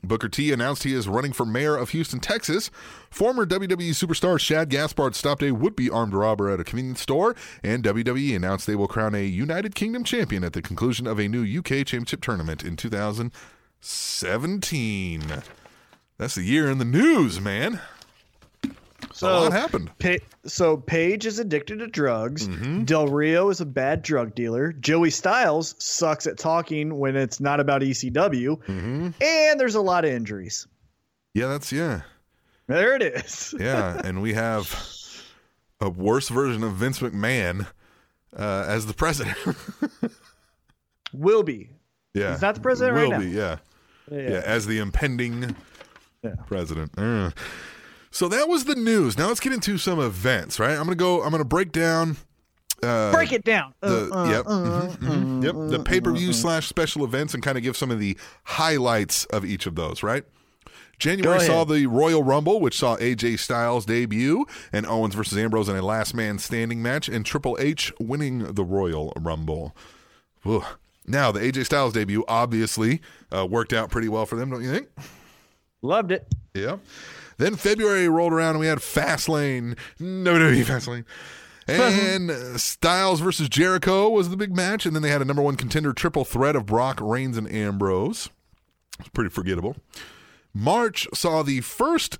Booker T announced he is running for mayor of Houston, Texas. Former WWE superstar Shad Gaspard stopped a would be armed robber at a convenience store, and WWE announced they will crown a United Kingdom champion at the conclusion of a new UK Championship tournament in 2017. That's the year in the news, man. So, a lot happened. Pa- so Paige is addicted to drugs. Mm-hmm. Del Rio is a bad drug dealer. Joey Styles sucks at talking when it's not about ECW. Mm-hmm. And there's a lot of injuries. Yeah, that's yeah. There it is. Yeah, and we have a worse version of Vince McMahon uh, as the president. Will be. yeah, He's not the president Will right be, yeah. Yeah. yeah, as the impending Yeah. president. Uh. So that was the news. Now let's get into some events, right? I'm gonna go. I'm gonna break down. Uh, Break it down. the Uh, uh, yep, uh, mhm, mhm, yep, the pay per view slash special events, and kind of give some of the highlights of each of those, right? January saw the Royal Rumble, which saw AJ Styles debut and Owens versus Ambrose in a last man standing match, and Triple H winning the Royal Rumble. Whew. Now, the AJ Styles debut obviously uh, worked out pretty well for them, don't you think? Loved it. Yeah. Then February rolled around and we had Fastlane, WWE Fastlane. And Styles versus Jericho was the big match. And then they had a number one contender triple threat of Brock, Reigns, and Ambrose. It's pretty forgettable. March saw the first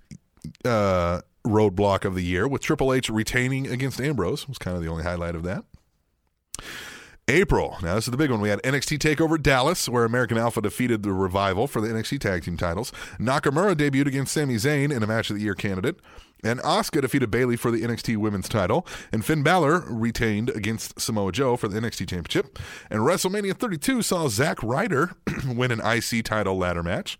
uh, roadblock of the year with Triple H retaining against Ambrose. Was kind of the only highlight of that. April. Now, this is the big one. We had NXT TakeOver Dallas, where American Alpha defeated the Revival for the NXT Tag Team titles. Nakamura debuted against Sami Zayn in a Match of the Year candidate. And Asuka defeated Bayley for the NXT Women's title. And Finn Balor retained against Samoa Joe for the NXT Championship. And WrestleMania 32 saw Zack Ryder win an IC title ladder match.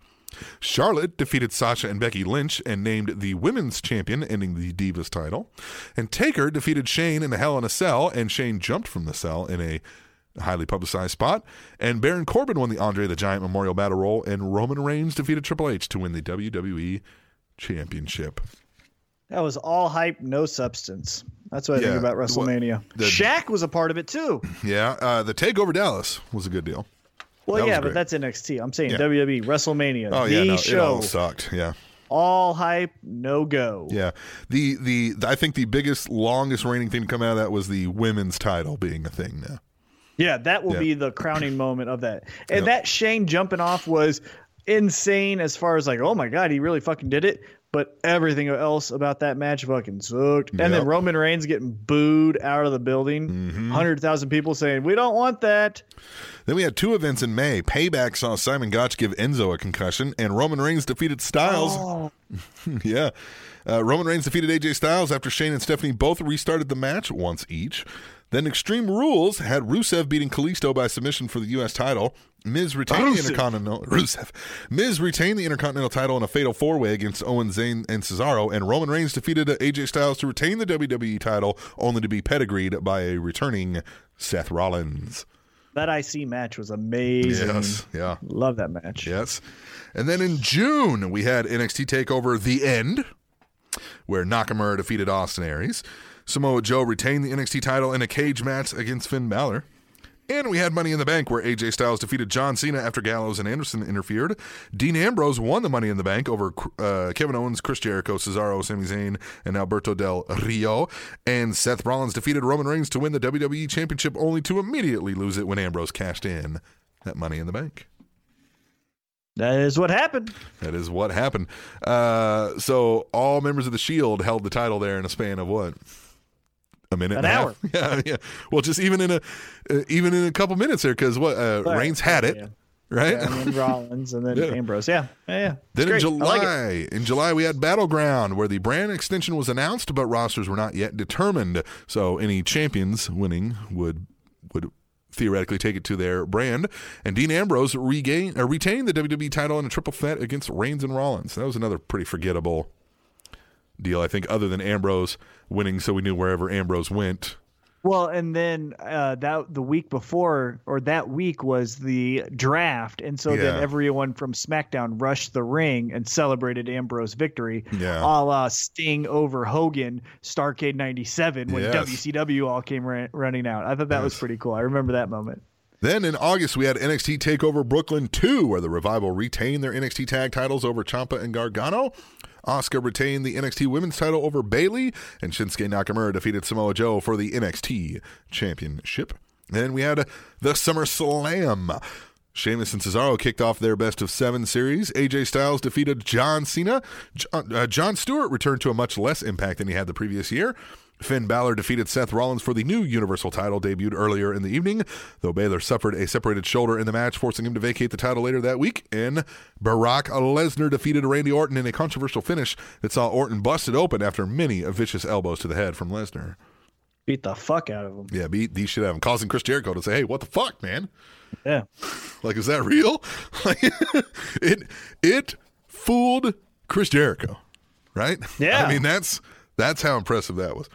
Charlotte defeated Sasha and Becky Lynch and named the women's champion, ending the Divas title. And Taker defeated Shane in a Hell in a Cell, and Shane jumped from the cell in a highly publicized spot. And Baron Corbin won the Andre the Giant Memorial Battle Royal, and Roman Reigns defeated Triple H to win the WWE Championship. That was all hype, no substance. That's what I Yeah. think about WrestleMania. The- Shaq was a part of it too. Yeah, uh, the Takeover Dallas was a good deal. Well, That yeah, but that's NXT. I'm saying Yeah. WWE, WrestleMania, Oh the yeah, no, it all sucked. Yeah. all hype, no go. Yeah, the, the I think the biggest, longest reigning thing to come out of that was the women's title being a thing now. Yeah, that will Yeah. be the crowning moment of that. And Yep. that Shane jumping off was insane as far as like, oh my god, he really fucking did it. But everything else about that match fucking sucked. And Yep. then Roman Reigns getting booed out of the building. Mm-hmm. 100,000 people saying, we don't want that. Then we had two events in May. Payback saw Simon Gotch give Enzo a concussion, and Roman Reigns defeated Styles. Oh, yeah. Uh, Roman Reigns defeated AJ Styles after Shane and Stephanie both restarted the match once each. Then Extreme Rules had Rusev beating Kalisto by submission for the U.S. title. Miz retained the Intercontinental Rusev. Miz retained the Intercontinental title in a fatal four way against Owen Zayn and Cesaro, and Roman Reigns defeated uh, AJ Styles to retain the WWE title, only to be pedigreed by a returning Seth Rollins. that IC match was amazing. Yes, yeah. Love that match. Yes. And then in June, we had NXT TakeOver The End, where Nakamura defeated Austin Aries. Samoa Joe retained the NXT title in a cage match against Finn Balor. And we had Money in the Bank, where AJ Styles defeated John Cena after Gallows and Anderson interfered. Dean Ambrose won the Money in the Bank over uh, Kevin Owens, Chris Jericho, Cesaro, Sami Zayn, and Alberto Del Rio. And Seth Rollins defeated Roman Reigns to win the WWE Championship, only to immediately lose it when Ambrose cashed in that Money in the Bank. That is what happened. That is what happened. Uh, so all members of the Shield held the title there in a span of what? A minute, An and a half? hour. Yeah, yeah. Well, just even in a uh, even in a couple minutes there, because what uh, Right. Reigns had it. Yeah. right? Yeah, and then Rollins and then Yeah. Ambrose. Yeah, yeah. yeah. Then It's in great. I like July, in July we had Battleground, where the brand extension was announced, but rosters were not yet determined. So any champions winning would would theoretically take it to their brand. And Dean Ambrose regain or retained the WWE title in a triple threat against Reigns and Rollins. That was another pretty forgettable deal, I think, other than Ambrose winning, so we knew wherever Ambrose went. Well, and then uh, that the week before or that week was the draft, and so Yeah. then everyone from SmackDown rushed the ring and celebrated Ambrose victory, Yeah. a la Sting over Hogan, Starcade '97 when Yes. WCW all came ra- running out. I thought that was pretty cool. I remember that moment. Then in August, we had NXT TakeOver Brooklyn 2, where the Revival retained their NXT tag titles over Ciampa and Gargano. Asuka retained the NXT women's title over Bayley, and Shinsuke Nakamura defeated Samoa Joe for the NXT championship. Then we had the Summer Slam. Sheamus and Cesaro kicked off their best of seven series. AJ Styles defeated John Cena. John, uh, Jon Stewart returned to a much less impact than he had the previous year. Finn Balor defeated Seth Rollins for the new Universal title debuted earlier in the evening, though Balor suffered a separated shoulder in the match, forcing him to vacate the title later that week. And Brock Lesnar defeated Randy Orton in a controversial finish that saw Orton busted open after many vicious elbows to the head from Lesnar. Beat the fuck out of him. Yeah, beat these shit out of him, causing Chris Jericho to say, "Hey, what the fuck, man? Yeah. Like, is that real?" Like, it it fooled Chris Jericho, right? Yeah. I mean, that's that's how impressive that was.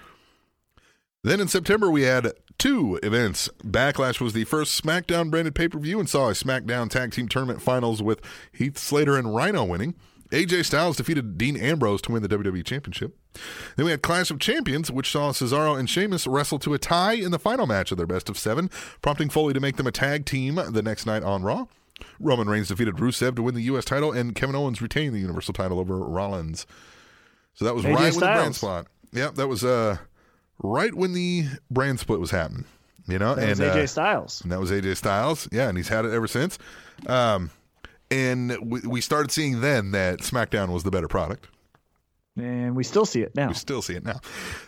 Then in September we had two events. Backlash was the first SmackDown branded pay per view and saw a SmackDown Tag Team Tournament Finals with Heath Slater and Rhino winning. AJ Styles defeated Dean Ambrose to win the WWE Championship. Then we had Clash of Champions, which saw Cesaro and Sheamus wrestle to a tie in the final match of their best of seven, prompting Foley to make them a tag team the next night on Raw. Roman Reigns defeated Rusev to win the U.S. title, and Kevin Owens retained the Universal title over Rollins. So that was AJ right when the brand Styles. split. Yep, that was uh, right when the brand split was happening. You know, That and was AJ uh, Styles. and that was AJ Styles. Yeah, and he's had it ever since. Um, and we, we started seeing then that SmackDown was the better product. And we still see it now. We still see it now.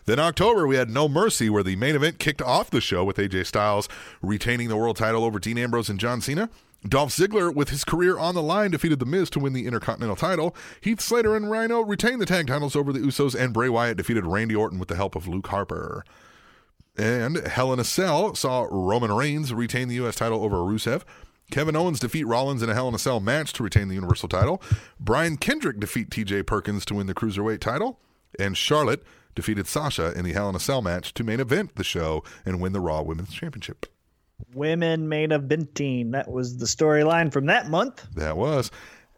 Then October, we had No Mercy, where the main event kicked off the show with AJ Styles retaining the world title over Dean Ambrose and John Cena. Dolph Ziggler, with his career on the line, defeated The Miz to win the Intercontinental title. Heath Slater and Rhino retained the tag titles over the Usos, and Bray Wyatt defeated Randy Orton with the help of Luke Harper. And Hell in a Cell saw Roman Reigns retain the U.S. title over Rusev. Kevin Owens defeat Rollins in a Hell in a Cell match to retain the Universal title. Brian Kendrick defeat T.J. Perkins to win the Cruiserweight title. And Charlotte defeated Sasha in the Hell in a Cell match to main event the show and win the Raw Women's Championship. Women made main eventing. That was the storyline from that month. That was.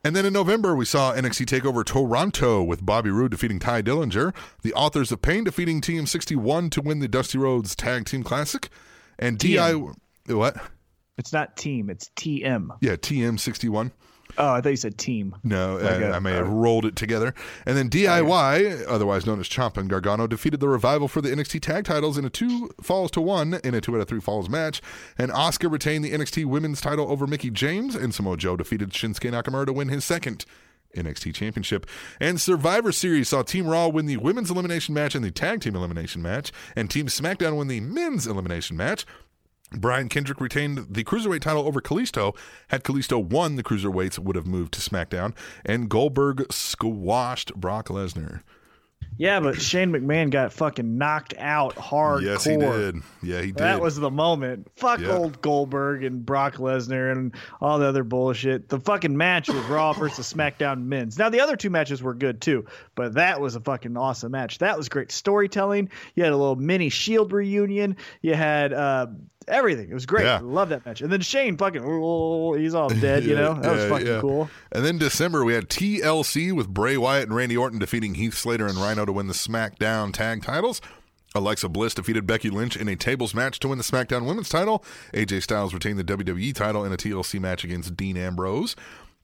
And then in November, we saw NXT TakeOver Toronto with Bobby Roode defeating Tye Dillinger, the Authors of Pain defeating Team 61 to win the Dusty Rhodes Tag Team Classic, and DI. What? It's not team, it's TM. Yeah, TM61. Oh, I thought you said team. No, Like I a- I may have rolled it together. And then oh, DIY, otherwise known as Ciampa and Gargano, defeated the Revival for the NXT Tag Titles in a two falls to one in a two out of three falls match. And Asuka retained the NXT Women's title over Mickie James, and Samoa Joe defeated Shinsuke Nakamura to win his second NXT Championship. And Survivor Series saw Team Raw win the Women's Elimination match and the Tag Team Elimination match, and Team SmackDown win the Men's Elimination match. Brian Kendrick retained the cruiserweight title over Kalisto. Had Kalisto won, the cruiserweights would have moved to SmackDown. And Goldberg squashed Brock Lesnar. Yeah, but Shane McMahon got fucking knocked out hardcore. Yes, he did. Yeah, he did. That was the moment. Fuck Yeah. old Goldberg and Brock Lesnar and all the other bullshit. The fucking match was Raw versus SmackDown men's. Now the other two matches were good too, but that was a fucking awesome match. That was great storytelling. You had a little mini Shield reunion. You had uh, everything. It was great. Yeah. I love that match. And then Shane fucking, oh, he's all dead. You know that was fucking yeah. cool. And then December, we had TLC with Bray Wyatt and Randy Orton defeating Heath Slater and Rhino to win the SmackDown tag titles. Alexa Bliss defeated Becky Lynch in a tables match to win the SmackDown Women's title. AJ Styles retained the WWE title in a TLC match against Dean Ambrose.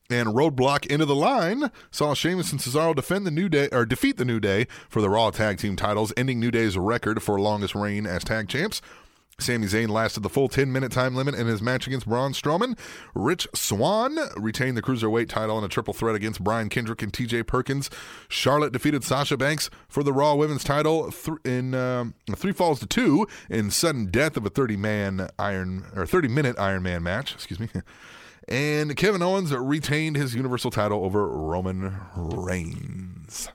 And Roadblock into the line saw Sheamus and Cesaro defend the New Day or defeat the New Day for the Raw Tag Team titles, ending New Day's record for longest reign as tag champs. Sami Zayn lasted the full 10 minute time limit in his match against Braun Strowman. Rich Swann retained the Cruiserweight title in a triple threat against Brian Kendrick and TJ Perkins. Charlotte defeated Sasha Banks for the Raw Women's title th- in um, three falls to two in sudden death of a 30 man Iron or 30 minute Iron Man match. Excuse me. And Kevin Owens retained his Universal title over Roman Reigns.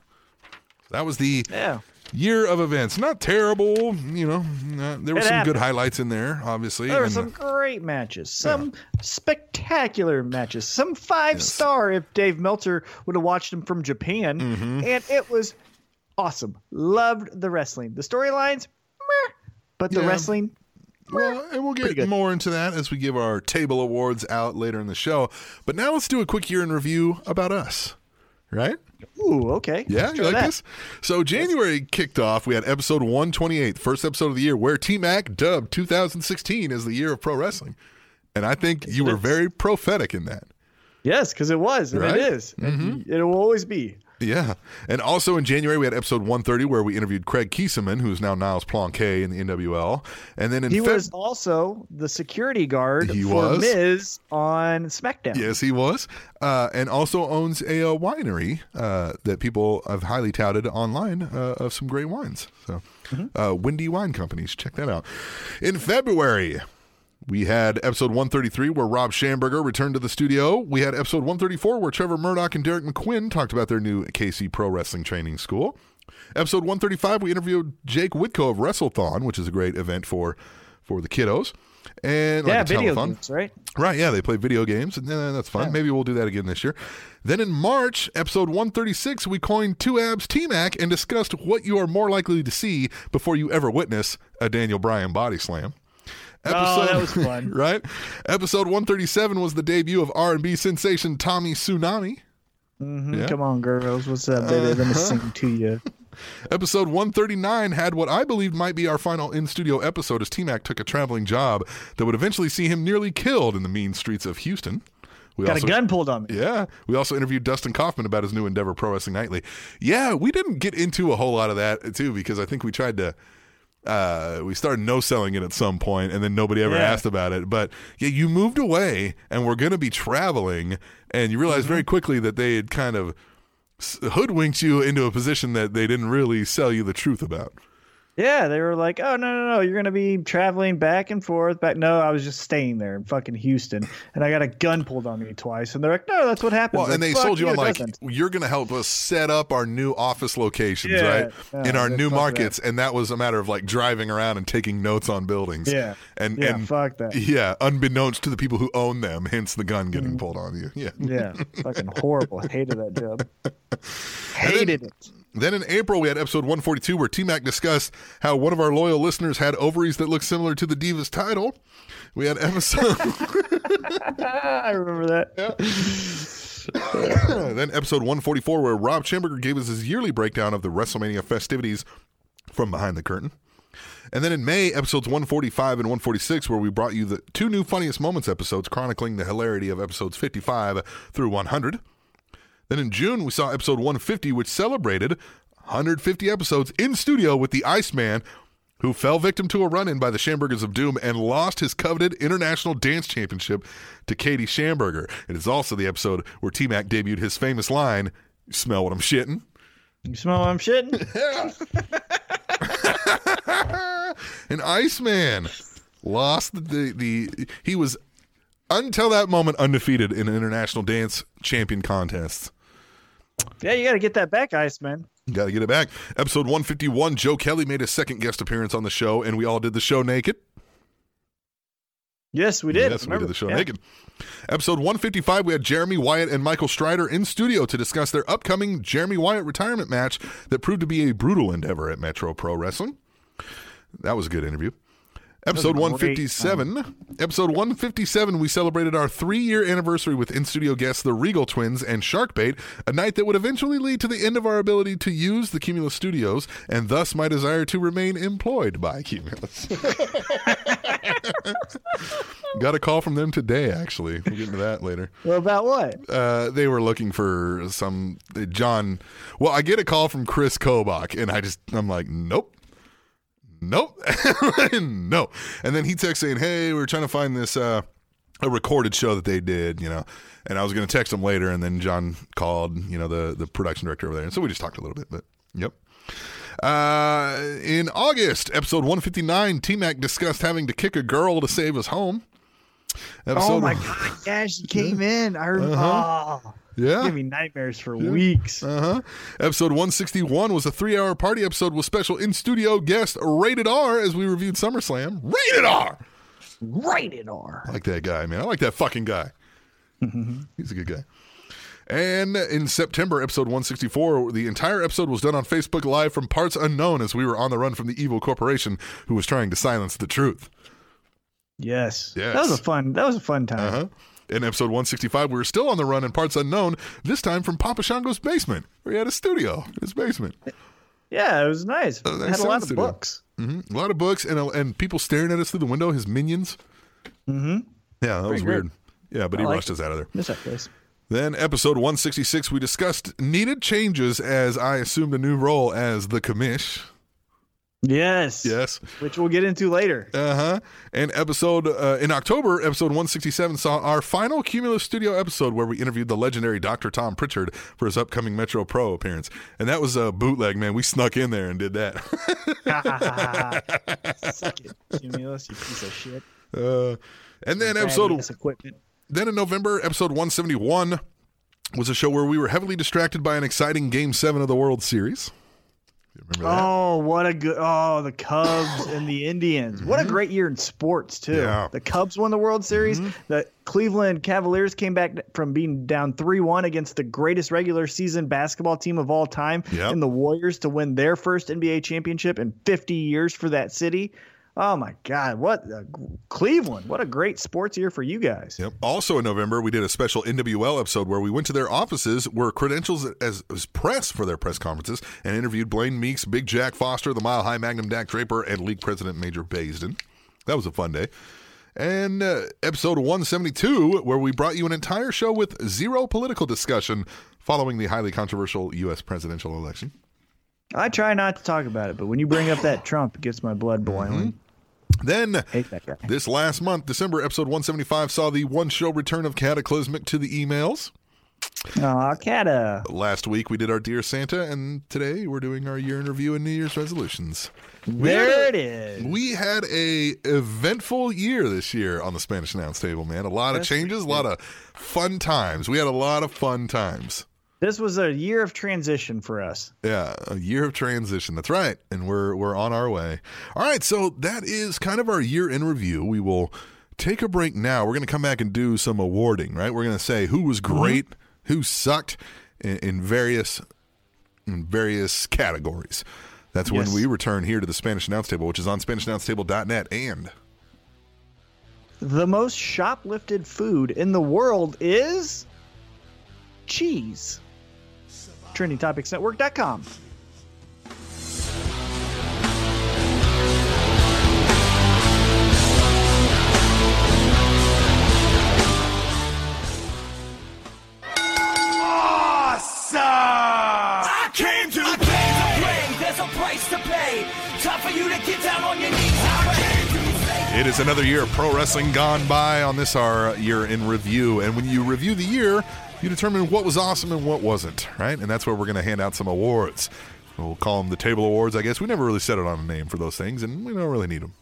That was the Yeah. Year of events. Not terrible, you know. uh, there were It some happened. good highlights in there, obviously. There were some great matches, some spectacular matches, some five star if Dave Meltzer would have watched them from Japan. Mm-hmm. And it was awesome. Loved the wrestling. The storylines, meh, but the Yeah. wrestling, Well, and we'll get more into that as we give our table awards out later in the show. But now let's do a quick year in review about us, right? Ooh, okay. Yeah, Let's you like that. this? So January kicked off. We had episode 128, first episode of the year, where T Mac dubbed 2016 as the year of pro wrestling. And I think you were very prophetic in that. Yes, because it was, and Right? it is. And mm-hmm. It will always be. Yeah. And also in January, we had episode 130 where we interviewed Craig Kieseman, who's now Niles Planquet in the NWL. And then in He Feb- was also the security guard He for was. Miz on SmackDown. Yes, he was. Uh, and also owns a, uh winery uh, that people have highly touted online uh, of some great wines. So, uh, Windy Wine Companies. Check that out. In February, we had episode 133 where Rob Schamberger returned to the studio. We had episode 134 where Trevor Murdoch and Derek McQuinn talked about their new KC Pro Wrestling Training School. Episode 135, we interviewed Jake Whitco of WrestleThon, which is a great event for for the kiddos. And like Yeah, a video telethon. games, right? Right, yeah, they play video games, and uh, that's fun. Maybe we'll do that again this year. Then in March, episode 136, we coined Two Abs T Mac and discussed what you are more likely to see before you ever witness a Daniel Bryan body slam. Oh, that was fun. right? Episode 137 was the debut of R&B sensation Tommy Tsunami. Yeah. Come on, girls. What's up, baby? Let Uh-huh. me sing to you. Episode 139 had what I believed might be our final in studio episode as T Mac took a traveling job that would eventually see him nearly killed in the mean streets of Houston. We Got also- a gun pulled on me. Yeah. We also interviewed Dustin Kaufman about his new endeavor, Pro Wrestling Nightly. Yeah, we didn't get into a whole lot of that, too, because I think we tried to. Uh, we started no selling it at some point, and then nobody ever Yeah. asked about it. But yeah, you moved away, and we're going to be traveling, and you realized Mm-hmm. very quickly that they had kind of hoodwinked you into a position that they didn't really sell you the truth about. Yeah, they were like, "Oh no, no, no! You're gonna be traveling back and forth." Back, no, I was just staying there in fucking Houston, and I got a gun pulled on me twice. And they're like, "No, that's what happens." Well, and Like, they "Fuck sold you on like doesn't." you're going to help us set up our new office locations, Yeah, right, yeah, in our new markets, and that was a matter of like driving around and taking notes on buildings. Yeah. and Yeah, and fuck that. Yeah, unbeknownst to the people who own them, hence the gun getting mm-hmm. pulled on you. Yeah. Yeah, fucking horrible. Hated that job. Hated it. Then in April, we had episode 142 where T Mac discussed how one of our loyal listeners had ovaries that looked similar to the Divas title. We had episode. I remember that. then episode 144 where Rob Schamberger gave us his yearly breakdown of the WrestleMania festivities from behind the curtain. And then in May, episodes 145 and 146, where we brought you the two new funniest moments episodes chronicling the hilarity of episodes 55 through 100. Then in June, we saw episode 150, which celebrated 150 episodes in studio with the Iceman, who fell victim to a run in by the Schambergers of Doom and lost his coveted International Dance Championship to Katie Schamberger. It is also the episode where T Mac debuted his famous line, You smell what I'm shitting? You smell what I'm shitting? An Iceman lost the, the he was until that moment undefeated in international dance champion contests. yeah, you got to get that back, Iceman. Got to get it back. Episode 151, Joe Kelly made a second guest appearance on the show, and we all did the show naked. Yes, we did. Yes, we did the show Yeah. naked. Episode 155, we had Jeremy Wyatt and Michael Strider in studio to discuss their upcoming Jeremy Wyatt retirement match that proved to be a brutal endeavor at Metro Pro Wrestling. That was a good interview. Episode was a 157. Episode 157, we celebrated our three year anniversary with in studio guests, the Regal Twins and Sharkbait, a night that would eventually lead to the end of our ability to use the Cumulus Studios and thus my desire to remain employed by Cumulus. Got a call from them today, actually. We'll get into that later. Well, about what? Uh, they were looking for some John. Well, I get a call from Chris Kobach, and I just I'm like, nope, nope, no. And then he texts saying, "Hey, we're trying to find this uh, a recorded show that they did, you know." And I was going to text him later, and then John called, you know, the the production director over there, and so we just talked a little bit. But yep. Uh, in August, episode 159, T Mac discussed having to kick a girl to save his home. Episode, oh my god! Yeah, she came in. I remember. Uh-huh. Oh, Yeah. give me nightmares for weeks. Uh huh. Episode 161 was a three hour party episode with special in studio guest Rated R as we reviewed SummerSlam. Rated R! Rated R. I like that guy, man. I like that fucking guy. He's a good guy. And in September, episode 164, the entire episode was done on Facebook Live from parts unknown as we were on the run from the evil corporation who was trying to silence the truth. Yes. Yes. That was a fun. That was a fun time. Uh huh. In episode 165, we were still on the run in parts unknown, this time from Papa Shango's basement, where he had a studio in his basement. Yeah, it was nice. Uh, nice had a lot of studio. books. hmm A lot of books and and people staring at us through the window, his minions. Mm-hmm. Yeah, that was Pretty weird. Yeah, but he I liked rushed us out of there. Miss that place. Then, episode 166, we discussed needed changes as I assumed a new role as the commish. Yes. Yes. Which we'll get into later. Uh huh. And episode uh, in October, episode 167 saw our final Cumulus Studio episode where we interviewed the legendary Dr. Tom Prichard for his upcoming Metro Pro appearance. And that was a bootleg, man. We snuck in there and did that. Suck it, Cumulus, you piece of shit. uh, and then episode equipment. Then in November, episode 171 was a show where we were heavily distracted by an exciting Game 7 of the World Series. Remember that? Oh, what a good! Oh, the Cubs and the Indians. What a great year in sports too. Mm-hmm. Yeah. Mm-hmm. The Cubs won the World Series. The Cleveland Cavaliers came back from being down three-one against the greatest regular season basketball team of all time, Yep. and the Warriors to win their first NBA championship in 50 years for that city. Oh my God! What a, Cleveland! What a great sports year for you guys. Yep. Also in November, we did a special NWL episode where we went to their offices, were credentials as, as press for their press conferences, and interviewed Blaine Meeks, Big Jack Foster, the Mile High Magnum Dak Draper, and League President Major Baisden. That was a fun day. And uh, episode 172, where we brought you an entire show with zero political discussion following the highly controversial U.S. presidential election. I try not to talk about it, but when you bring up that Trump, it gets my blood boiling. Then Hate that guy. This last month, December, episode 175 saw the one show return of Cataclysmic to the emails. Aw, Cata. Last week, we did our Dear Santa, and today we're doing our year in review and New Year's resolutions. We There a- it is. We had a eventful year this year on the Spanish Announce Table, man. A lot of changes, a lot of fun times. We had a lot of fun times. This was a year of transition for us. Yeah, a year of transition. That's right, and we're we're on our way. All right, so that is kind of our year in review. We will take a break now. We're going to come back and do some awarding. Right, we're going to say who was mm-hmm. great, who sucked in, in various in various categories. That's when we return here to the Spanish Announce Table, which is on SpanishAnnounceTable.net and The most shoplifted food in the world is cheese. TrendingTopicsNetwork.com. I came to play. There's a price to pay. Time for you to get down on your knees. I came to stay. It is another year of pro wrestling gone by on this our year in review. And when you review the year, you determine what was awesome and what wasn't, right? And that's where we're going to hand out some awards. We'll call them the table awards, I guess. We never really settled on a name for those things, and we don't really need them.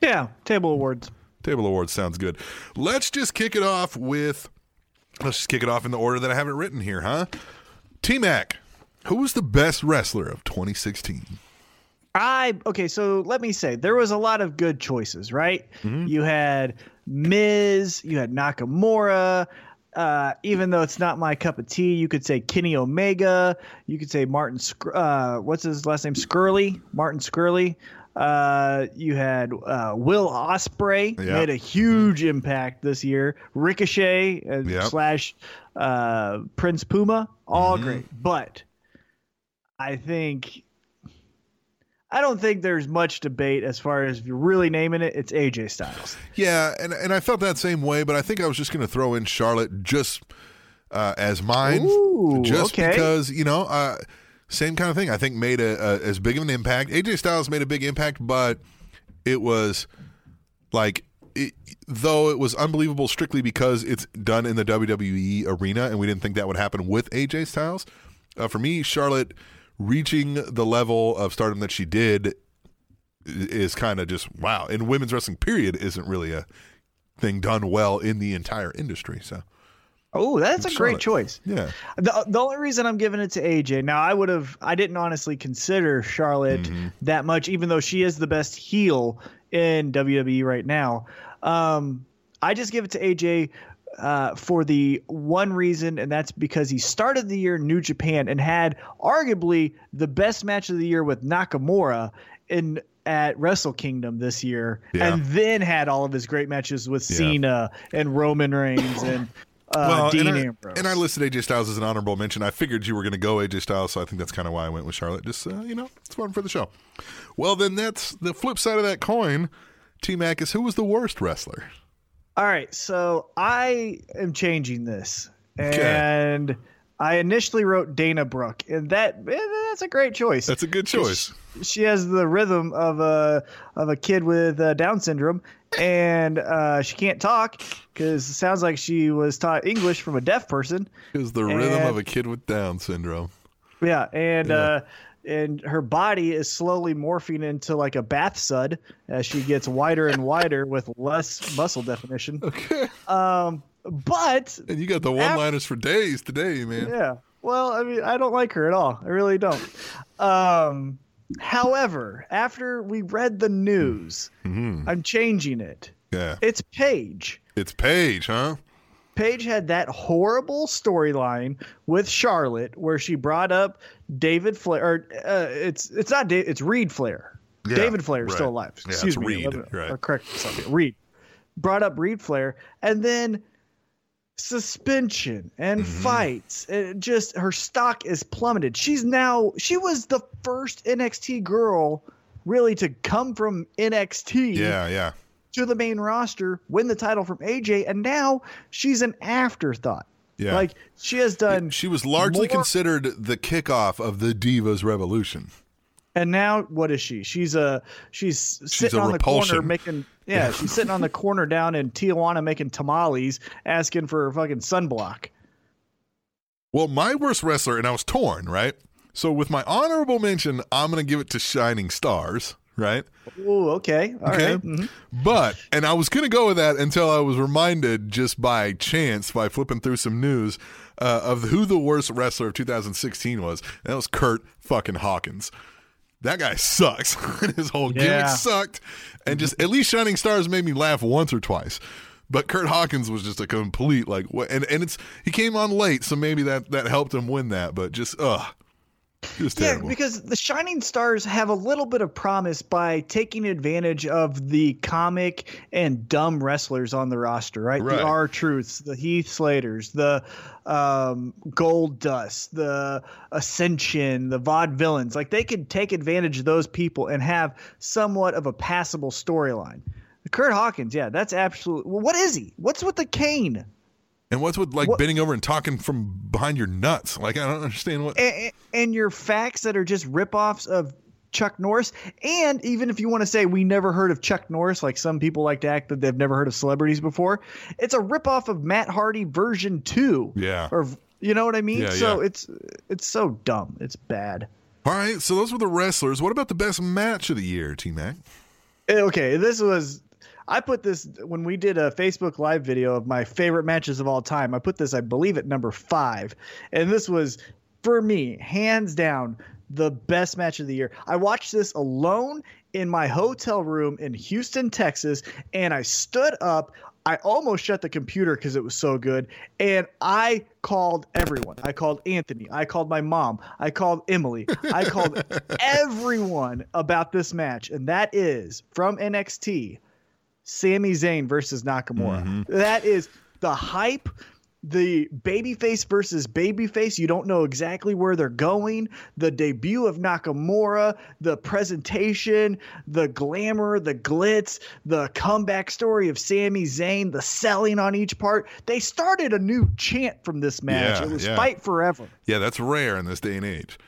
Yeah, table awards. Table awards sounds good. Let's just kick it off with. Let's just kick it off in the order that I have it written here, huh? T Mac, who was the best wrestler of 2016? I okay, so let me say there was a lot of good choices, right? Mm-hmm. You had Miz, you had Nakamura. Uh, even though it's not my cup of tea, you could say Kenny Omega. You could say Martin. Scr- uh, what's his last name? Skirley. Martin Skirley. Uh, you had uh, Will Ospreay Yeah. made a huge impact this year. Ricochet Yep. slash uh, Prince Puma, all great. But I think I don't think there's much debate as far as if you're really naming it. It's AJ Styles. Yeah, and and I felt that same way, but I think I was just going to throw in Charlotte just uh, as mine, Ooh, just okay. because you know, uh, same kind of thing. I think made a, a as big of an impact. AJ Styles made a big impact, but it was like. It, though it was unbelievable strictly because it's done in the WWE arena and we didn't think that would happen with AJ Styles. Uh, for me, Charlotte reaching the level of stardom that she did is kind of just wow. And women's wrestling, period, isn't really a thing done well in the entire industry. So Oh, that's a great choice. yeah, The, the only reason I'm giving it to AJ now, I would have, I didn't honestly consider Charlotte Mm-hmm. that much, even though she is the best heel in WWE right now. Um, I just give it to AJ uh, for the one reason, and that's because he started the year in New Japan and had arguably the best match of the year with Nakamura in at Wrestle Kingdom this year, Yeah. and then had all of his great matches with Yeah. Cena and Roman Reigns and. Uh, Dean and I, Ambrose. and I listed AJ Styles as an honorable mention. I figured you were going to go AJ Styles, so I think that's kind of why I went with Charlotte. Just uh, you know, it's fun for the show. Well, then that's the flip side of that coin. T Mac is who was the worst wrestler? All right, so I am changing this, Okay. and I initially wrote Dana Brooke, and that eh, that's a great choice. That's a good choice. she has the rhythm of a of a kid with uh, Down syndrome, and uh, she can't talk because it sounds like she was taught English from a deaf person. Is the rhythm And- of a kid with Down syndrome? Yeah, and uh, and her body is slowly morphing into like a bath sud as she gets wider and wider with less muscle definition. Okay. Um, but And you got the one-liners for days today, man. Yeah. Well, I mean, I don't like her at all. I really don't. Um, however, after we read the news, I'm changing it. Yeah. It's Paige. It's Paige, huh? Paige had that horrible storyline with Charlotte where she brought up David Flair. Or, uh, it's it's not David, it's Reid Flair. Yeah, David Flair is still right. alive. Yeah, Excuse me. Reid, right. correct myself. Reid brought up Reid Flair, and then suspension and Mm-hmm. fights. It just her stock is plummeted. She's now she was the first NXT girl really to come from NXT Yeah, yeah. To the main roster, win the title from AJ, and now she's an afterthought. Yeah. Like she has done She was largely more- considered the kickoff of the Divas Revolution. And now what is she? She's a she's sitting a on the corner making yeah, she's sitting on the corner down in Tijuana making tamales, asking for a fucking sunblock. Well, my worst wrestler, and I was torn, right? So with my honorable mention, I'm going to give it to Shining Stars, right? Ooh, okay, all right. Okay. mhm. But, and I was going to go with that until I was reminded just by chance, by flipping through some news, uh, of who the worst wrestler of 2016 was. And that was Curt fucking Hawkins. That guy sucks. His whole gimmick Yeah. sucked. And just, at least Shining Stars made me laugh once or twice. But Curt Hawkins was just a complete like, what? And and it's he came on late, so maybe that that helped him win that. But just ugh, just Yeah, terrible. because the Shining Stars have a little bit of promise by taking advantage of the comic and dumb wrestlers on the roster, right? Right. The R Truths, the Heath Slaters, the um, Gold Dust, the Ascension, the Vaudevillains. Like they could take advantage of those people and have somewhat of a passable storyline. Curt Hawkins, yeah, that's absolutely. Well, what is he? What's with the cane? And what's with like What- bending over and talking from behind your nuts? Like I don't understand what. and, and your facts that are just ripoffs of Chuck Norris. And even if you want to say we never heard of Chuck Norris, like some people like to act that they've never heard of celebrities before, it's a ripoff of Matt Hardy version two. Yeah. Or you know what I mean? Yeah, so yeah. it's it's so dumb. It's bad. All right, so those were the wrestlers. What about the best match of the year, T Mac? Eh, Okay, this was. I put this when we did a Facebook Live video of my favorite matches of all time. I put this, I believe, at number five, and this was for me, hands down, the best match of the year. I watched this alone in my hotel room in Houston, Texas, and I stood up. I almost shut the computer because it was so good. And I called everyone. I called Anthony. I called my mom. I called Emily. I called everyone about this match. And that is from NXT Sami Zayn versus Nakamura. Mm-hmm. That is the hype, the babyface versus babyface. You don't know exactly where they're going. The debut of Nakamura, the presentation, the glamour, the glitz, the comeback story of Sami Zayn, the selling on each part. They started a new chant from this match. Yeah, it was yeah. Fight Forever. Yeah, that's rare in this day and age.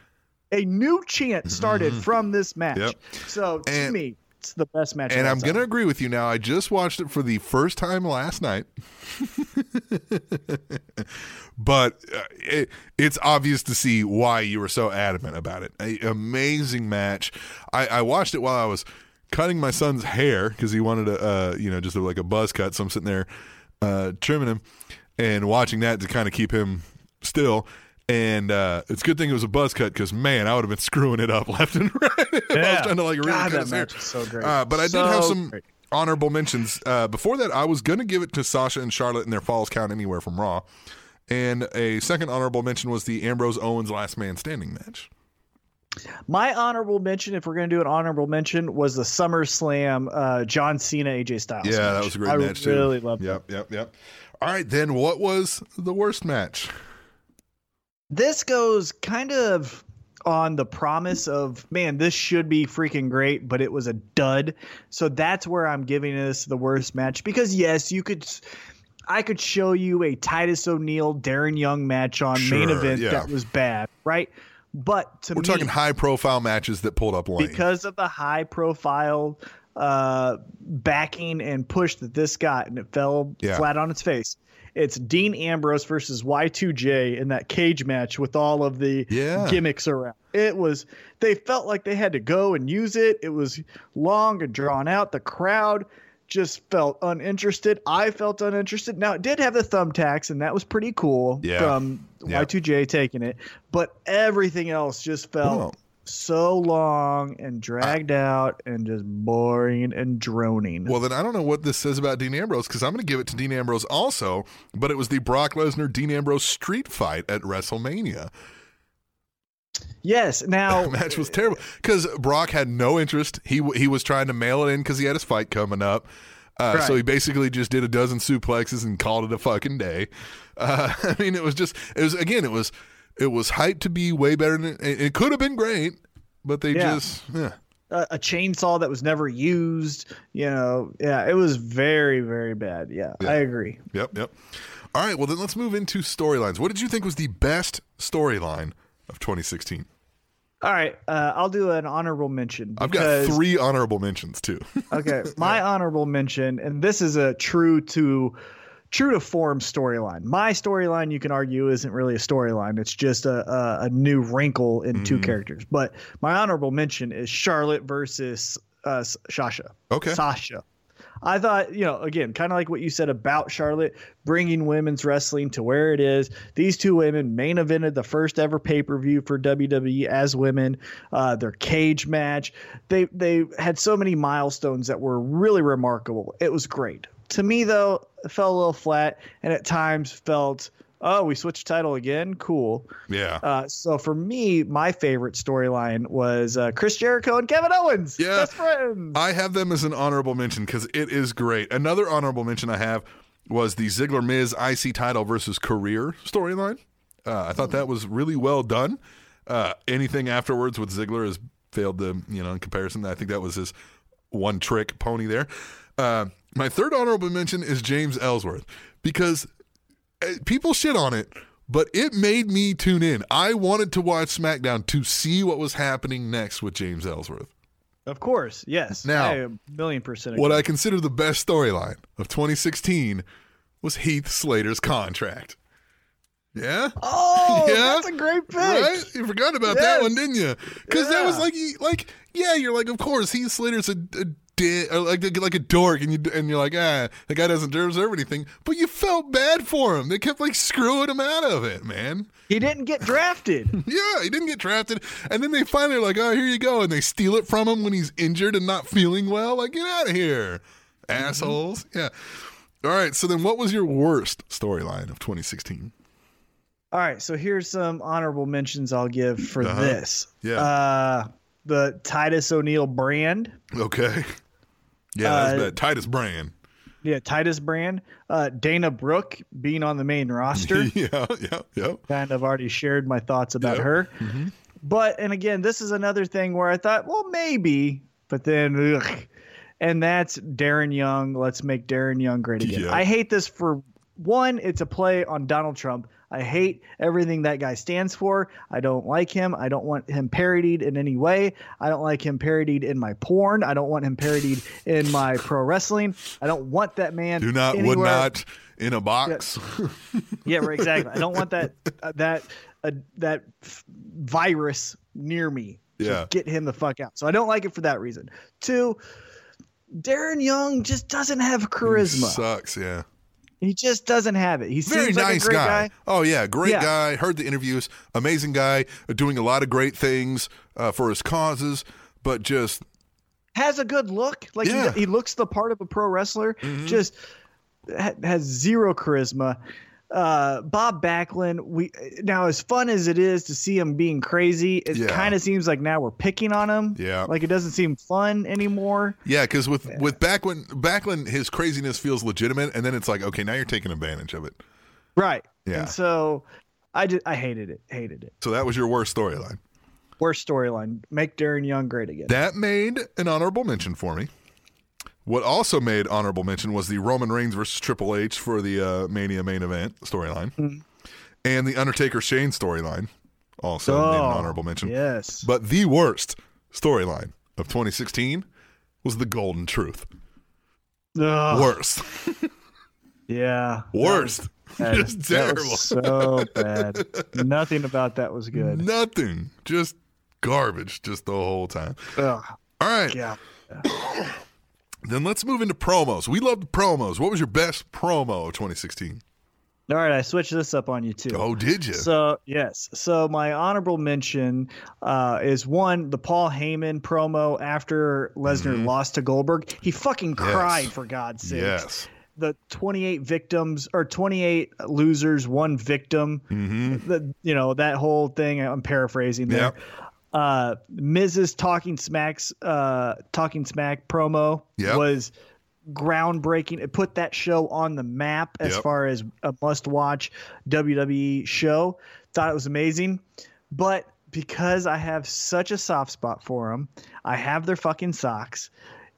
A new chant started mm-hmm. from this match. Yep. So to And- me, it's the best match. And I'm going to agree with you now. I just watched it for the first time last night. but uh, it, it's obvious to see why you were so adamant about it. A amazing match. I, I watched it while I was cutting my son's hair because he wanted a uh, you know just a, like a buzz cut. So I'm sitting there uh, trimming him and watching that to kind of keep him still. And uh, it's a good thing it was a buzz cut because man, I would have been screwing it up left and right. if I was trying to like really God, cut that his hair. match was so great. Uh, but I did have some great. honorable mentions. Uh, before that, I was going to give it to Sasha and Charlotte in their falls count anywhere from Raw. And a second honorable mention was the Ambrose Owens last man standing match. My honorable mention, if we're going to do an honorable mention, was the SummerSlam uh, John Cena AJ Styles. Yeah, that was a great I match too. really loved it. Yep, yep, yep. All right, then what was the worst match? This goes kind of on the promise of man, this should be freaking great, but it was a dud. So that's where I'm giving this the worst match because yes, you could. I could show you a Titus O'Neil Darren Young match on main event yeah. that was bad, right? But to We're me, talking high profile matches that pulled up lane. because of the high profile uh, backing and push that this got, and it fell Yeah. flat on its face. It's Dean Ambrose versus Y2J in that cage match with all of the Yeah. gimmicks around. It was they felt like they had to go and use it. It was long and drawn out. The crowd just felt uninterested. I felt uninterested. Now it did have the thumbtacks, and that was pretty cool Yeah. from Yeah. Y2J taking it, but everything else just felt Well- so long and dragged out and just boring and droning. Well, then I don't know what this says about Dean Ambrose because I'm going to give it to Dean Ambrose also, but it was the Brock Lesnar Dean Ambrose street fight at WrestleMania. yes. Now, The match was terrible because Brock had no interest. He he was trying to mail it in because he had his fight coming up. Uh, So he basically just did a dozen suplexes and called it a fucking day. Uh, I mean, it was just it was again it was it was hyped to be way better than it, it could have been great, but they Yeah. just yeah. a, a chainsaw that was never used. You know, yeah, it was very, very bad. Yeah, Yeah. I agree. Yep, yep. All right, well then let's move into storylines. What did you think was the best storyline of 2016? All right, uh, I'll do an honorable mention. I've got three honorable mentions too. Okay, my honorable mention, and this is a true to true to form storyline. My storyline, you can argue, isn't really a storyline. It's just a, a, a new wrinkle in Mm-hmm. two characters. But my honorable mention is Charlotte versus uh, Sasha. Okay. Sasha. I thought, you know, again, kind of like what you said about Charlotte, bringing women's wrestling to where it is. These two women main evented the first ever pay per view for WWE as women. Uh, their cage match, they they had so many milestones that were really remarkable. It was great. To me, though, it fell a little flat, and at times felt, oh, we switched title again. Cool. yeah. Uh, so for me, my favorite storyline was uh, Chris Jericho and Kevin Owens, Yeah. best friends. I have them as an honorable mention because it is great. Another honorable mention I have was the Ziggler Miz IC title versus career storyline. Uh, I thought that was really well done. Uh, anything afterwards with Ziggler has failed to, you know, in comparison. I think that was his one trick pony there. Uh, my third honorable mention is James Ellsworth because uh, people shit on it, but it made me tune in. I wanted to watch SmackDown to see what was happening next with James Ellsworth. Of course, yes. Now, I a million percent. What. I consider the best storyline of 2016 was Heath Slater's contract. Yeah? oh, Yeah? that's a great pick. Right? You forgot about that one, didn't you? Because that was like, like, yeah, you're like, of course, Heath Slater's a, a di- or like like a dork, and you and you're like, ah, the guy doesn't deserve anything. But you felt bad for him. They kept like screwing him out of it, man. He didn't get drafted. Yeah, he didn't get drafted, and then they finally are like, oh, here you go, and they steal it from him when he's injured and not feeling well. Like, get out of here, assholes. Yeah. All right. So then, what was your worst storyline of 2016? All right, so here's some honorable mentions I'll give for Uh-huh. this. Yeah. Uh, the Titus O'Neil brand. Okay. Yeah, that's Uh, bad. Titus Brand. Yeah, Titus brand. Uh, Dana Brooke being on the main roster. yeah, yeah, yeah. kind of already shared my thoughts about Yep. her. But and again, this is another thing where I thought, well, maybe, but then, ugh. and that's Darren Young. Let's make Darren Young great again. Yeah. I hate this for one. It's a play on Donald Trump. I hate everything that guy stands for. I don't like him. I don't want him parodied in any way. I don't like him parodied in my porn. I don't want him parodied in my pro wrestling. I don't want that man. Do not, would not in a box. Yeah, right. Exactly. I don't want that uh, that uh, that f- virus near me. Yeah. Just get him the fuck out. So I don't like it for that reason. Two, Darren Young just doesn't have charisma. Sucks. Yeah. He just doesn't have it. He Very seems like nice a great guy. guy. Oh yeah, great Yeah. guy. Heard the interviews. Amazing guy. Doing a lot of great things uh, for his causes, but just Has a good look. Like Yeah. he, he looks the part of a pro wrestler. Mm-hmm. Just ha- has zero charisma. Uh, Bob Backlund. We now as fun as it is to see him being crazy, it Yeah. kind of seems like now we're picking on him. Yeah. like it doesn't seem fun anymore. yeah. Because with with Backlund, Backlund, his craziness feels legitimate, and then it's like, okay, now you're taking advantage of it. Right. Yeah. And so I just I hated it. Hated it. So that was your worst storyline. Worst storyline. Make Darren Young great again. That made an honorable mention for me. What also made honorable mention was the Roman Reigns versus Triple H for the uh, Mania main event storyline, Mm-hmm. and the Undertaker Shane storyline also made an Oh, honorable mention. Yes. But the worst storyline of 2016 was the Golden Truth. Ugh, Worst, yeah. worst, was- just terrible. so bad. Nothing about that was good. Nothing, just garbage, just the whole time. Ugh, All right, yeah. then let's move into promos. We love promos. What was your best promo of 2016? All right, I switched this up on you too. Oh, did you? So yes, so my honorable mention uh, is one the Paul Heyman promo after Lesnar lost to Goldberg. He fucking cried for God's sake. yes. The 28 victims or 28 losers, one victim. Mm-hmm. The you know that whole thing. I'm paraphrasing there. Yep. Uh, Miz's Talking Smacks, uh, Talking Smack promo Yep. was groundbreaking. It put that show on the map as Yep. far as a must-watch WWE show. Thought it was amazing, but because I have such a soft spot for them, I have their fucking socks.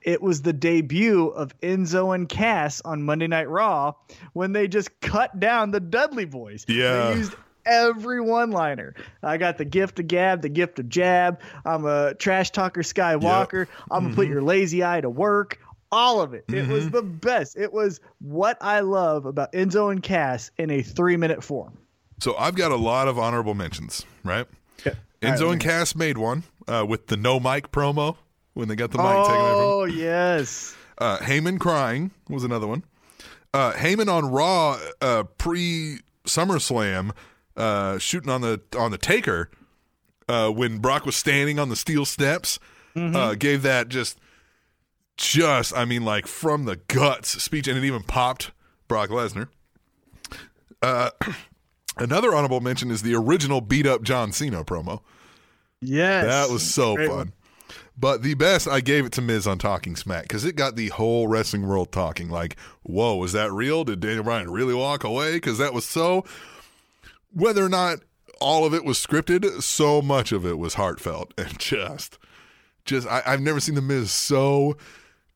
It was the debut of Enzo and Cass on Monday Night Raw when they just cut down the Dudley boys. Yeah. They used every one liner. I got the gift of gab, the gift of jab. I'm a trash talker Skywalker. I'm going to put Mm-hmm. your lazy eye to work. All of it. It was the best. It was what I love about Enzo and Cass in a three minute form. So I've got a lot of honorable mentions, right? Okay. Enzo right, and Cass made one uh, with the no mic promo when they got the mic taken away from Oh, yes. Uh, Heyman crying was another one. Uh, Heyman on Raw uh, pre SummerSlam uh, shooting on the on the Taker uh, when Brock was standing on the steel steps uh, gave that just just I mean like from the guts speech and it even popped Brock Lesnar. Uh, another honorable mention is the original beat up John Cena promo. Yes. That was so Great fun. one. But the best, I gave it to Miz on Talking Smack because it got the whole wrestling world talking. Like, whoa, was that real? Did Daniel Bryan really walk away? Because that was so. Whether or not all of it was scripted, so much of it was heartfelt and just, just I, I've never seen the Miz so,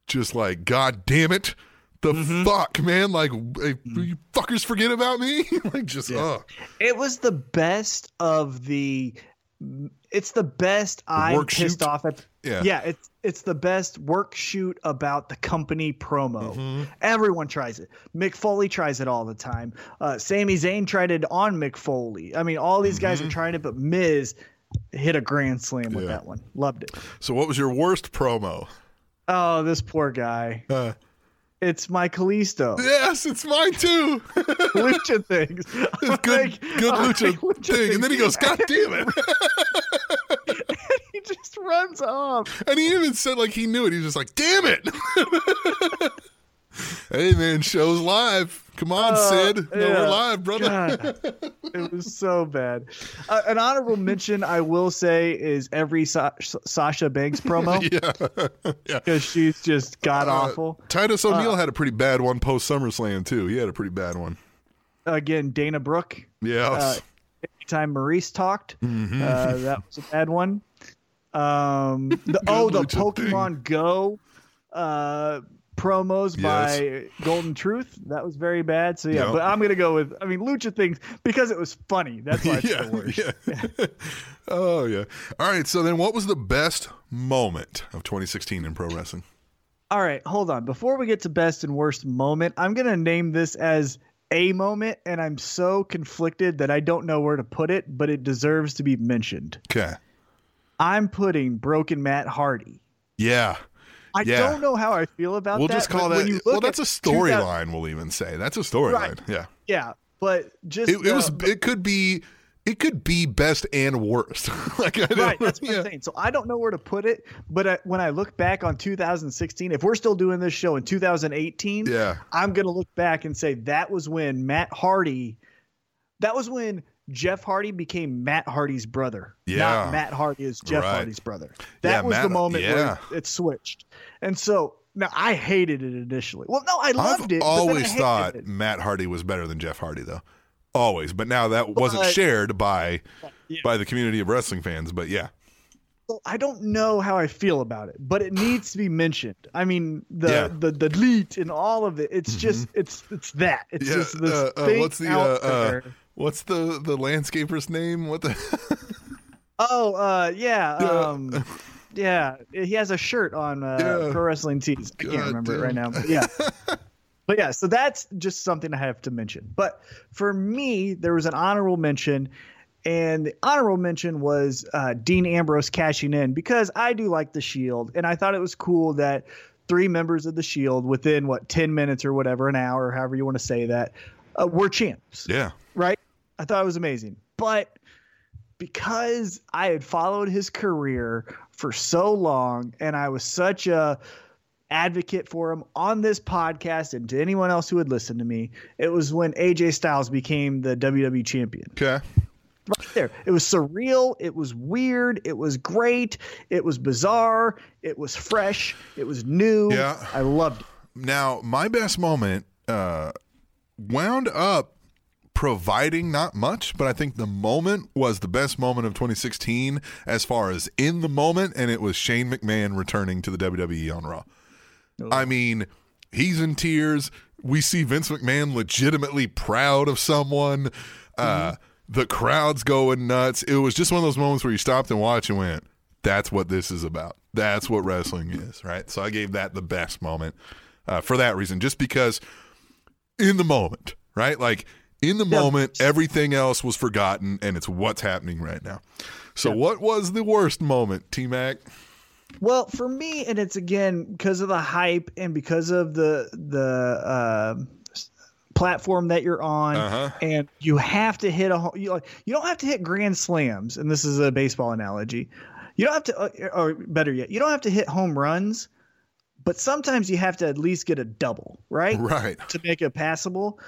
just like, God damn it, the Mm-hmm. fuck, man, like, hey, you fuckers forget about me, like, just, oh, It was the best of the. It's the best I'm work pissed shoot? off at. Yeah. yeah, it's it's the best work shoot about the company promo. Mm-hmm. Everyone tries it. Mick Foley tries it all the time. Uh, Sami Zayn tried it on Mick Foley. I mean, all these guys are trying it, but Miz hit a grand slam with Mm-hmm. Yeah. that one. Loved it. So, what was your worst promo? Oh, this poor guy. Uh, It's my Kalisto. yes, it's mine too. lucha things. It's good, good lucha, thing. And then he goes, God damn it. And he just runs off. And he even said like he knew it. He was just like, damn it. hey man, show's live. Come on, Sid. No, Uh, yeah. we're live, brother. It was so bad. Uh, an honorable mention, I will say, is every Sa- Sasha Banks promo yeah. yeah. because she's just god awful. Titus O'Neil had a pretty bad one post SummerSlam too. He had a pretty bad one. Again, Dana Brooke. Yeah. Uh, anytime Maurice talked, Mm-hmm. uh, that was a bad one. Um, the, oh, the Pokemon Go uh, promos Yes. by Golden Truth. That was very bad. So yeah, Yep. but I'm gonna go with. I mean, Lucha things because it was funny. That's why it's yeah, the worst. yeah. oh yeah. All right. So then, what was the best moment of 2016 in pro wrestling? All right, hold on. Before we get to best and worst moment, I'm gonna name this as a moment, and I'm so conflicted that I don't know where to put it, but it deserves to be mentioned. Okay. I'm putting Broken Matt Hardy. Yeah. I Yeah. don't know how I feel about that. We'll just call that. you Well, that's a storyline. We'll even say that's a storyline. Right. Yeah. Yeah, but just It, it was. the- It could be. It could be best and worst. like right. That's what yeah. I'm saying. So I don't know where to put it, but I, when I look back on 2016, if we're still doing this show in 2018, Yeah. I'm gonna look back and say that was when Matt Hardy, that was when Jeff Hardy became Matt Hardy's brother. Yeah. not Matt Hardy is Jeff Right. Hardy's brother. That Yeah, was Matt- the moment yeah. where it switched, and so. Now I hated it initially. Well, no, I I've loved it. but then I always thought it. Matt Hardy was better than Jeff Hardy, though. Always, but now that wasn't shared by Yeah. by the community of wrestling fans. But yeah, Well, I don't know how I feel about it, but it needs to be mentioned. I mean, the Yeah. Mm-hmm. the the lead and all of it. It's just it's it's that. It's just this uh, uh, thing what's the out uh, uh, there. What's the the landscaper's name? What the? Oh, uh, yeah, Yeah. um, yeah. He has a shirt on uh, Yeah. Pro Wrestling Tees. I can't God remember it right now, but yeah. but yeah, so that's just something I have to mention. But for me, there was an honorable mention, and the honorable mention was uh, Dean Ambrose cashing in because I do like the Shield, and I thought it was cool that three members of the Shield within what ten minutes or whatever, an hour, however you want to say that, uh, were champs yeah, right? I thought it was amazing. But because I had followed his career for so long and I was such a advocate for him on this podcast and to anyone else who would listen to me, it was when AJ Styles became the WWE champion. okay, Right there. It was surreal, it was weird, it was great, it was bizarre, it was fresh, it was new. Yeah. I loved it. Now, my best moment uh, wound up providing not much, but I think the moment was the best moment of 2016 as far as in the moment, and it was Shane McMahon returning to the WWE on Raw. I mean, he's in tears. We see Vince McMahon legitimately proud of someone. Uh, the crowd's going nuts. It was just one of those moments where you stopped and watched and went, that's what this is about. That's what wrestling is, right? So I gave that the best moment uh, for that reason, just because in the moment, right? Like in the Yeah. moment, everything else was forgotten, and it's what's happening right now. So, what was the worst moment, T Mac? Well, for me, and it's again because of the hype and because of the the uh, platform that you're on, Uh-huh. and you have to hit a you like you don't have to hit grand slams, and this is a baseball analogy. You don't have to, uh, or better yet, you don't have to hit home runs, but sometimes you have to at least get a double, right? Right. to make it passable.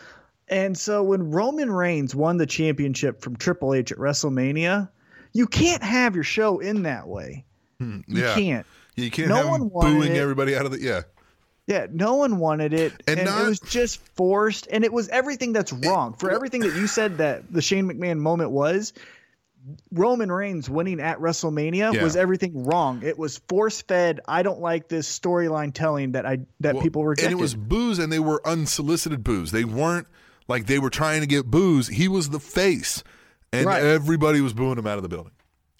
And so when Roman Reigns won the championship from Triple H at WrestleMania, you can't have your show in that way. Hmm, you yeah. can't. You can't No have one booing it. everybody out of the. Yeah. Yeah, no one wanted it, And and, not- it was just forced, and it was everything that's eh, wrong. For everything that you said that the Shane McMahon moment was, Roman Reigns winning at WrestleMania Yeah. was everything wrong. It was force fed. I don't like this storyline telling that I that Well, people rejected. And it was boos, and they were unsolicited boos. They weren't like they were trying to get boos. He was the face, and Right. everybody was booing him out of the building.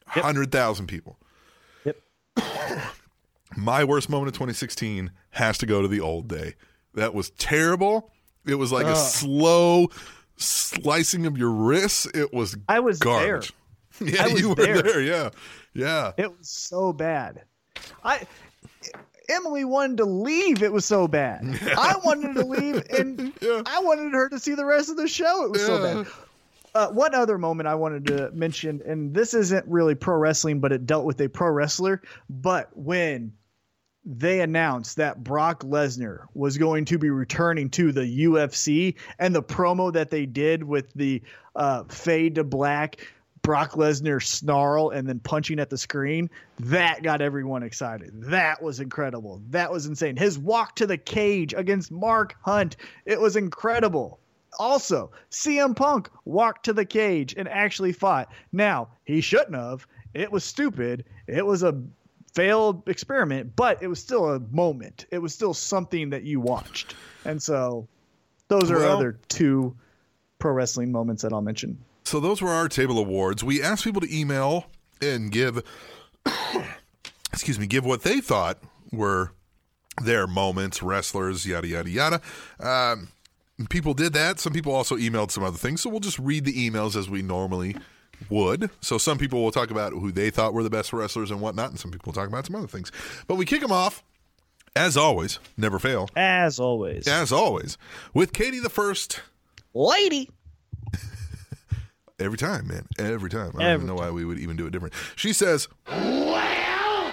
Hundred thousand people. Yep. My worst moment of 2016 has to go to the old day. That was terrible. It was like a slow slicing of your wrists. It was I was garbage. Yeah, I was you were there. there. Yeah, yeah. It was so bad. I Emily wanted to leave. It was so bad. I wanted to leave, and Yeah. I wanted her to see the rest of the show. It was so bad. Uh, one other moment I wanted to mention, and this isn't really pro wrestling, but it dealt with a pro wrestler. But when they announced that Brock Lesnar was going to be returning to the UFC, and the promo that they did with the uh, fade to black Brock Lesnar snarl and then punching at the screen, that got everyone excited. That was incredible. That was insane. His walk to the cage against Mark Hunt, it was incredible. Also, CM Punk walked to the cage and actually fought. Now, he shouldn't have. It was stupid. It was a failed experiment, but it was still a moment. It was still something that you watched. And so those are Well- other two pro wrestling moments that I'll mention. So those were our table awards. We asked people to email and give excuse me, give what they thought were their moments, wrestlers, yada yada yada. Um, people did that. Some people also emailed some other things. So we'll just read the emails as we normally would. So some people will talk about who they thought were the best wrestlers and whatnot, and some people will talk about some other things. But we kick them off, as always, never fail, As always. as always, with Katie the First. Lady. Every time, man. Every time. I don't Every even know why we would even do it different. She says,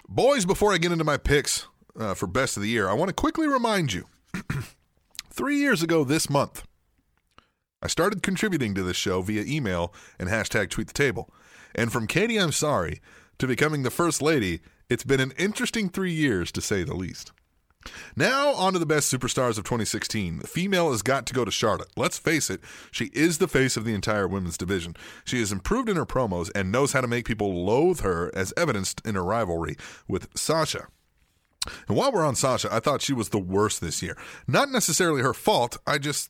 Boys, before I get into my picks uh, for best of the year, I want to quickly remind you three years ago this month, I started contributing to this show via email and hashtag tweet the table. And from Katie, I'm sorry, to becoming the first lady, it's been an interesting three years to say the least. Now, on to the best superstars of 2016. The female has got to go to Charlotte. Let's face it, she is the face of the entire women's division. She has improved in her promos and knows how to make people loathe her, as evidenced in her rivalry with Sasha. And while we're on Sasha, I thought she was the worst this year. Not necessarily her fault. I just,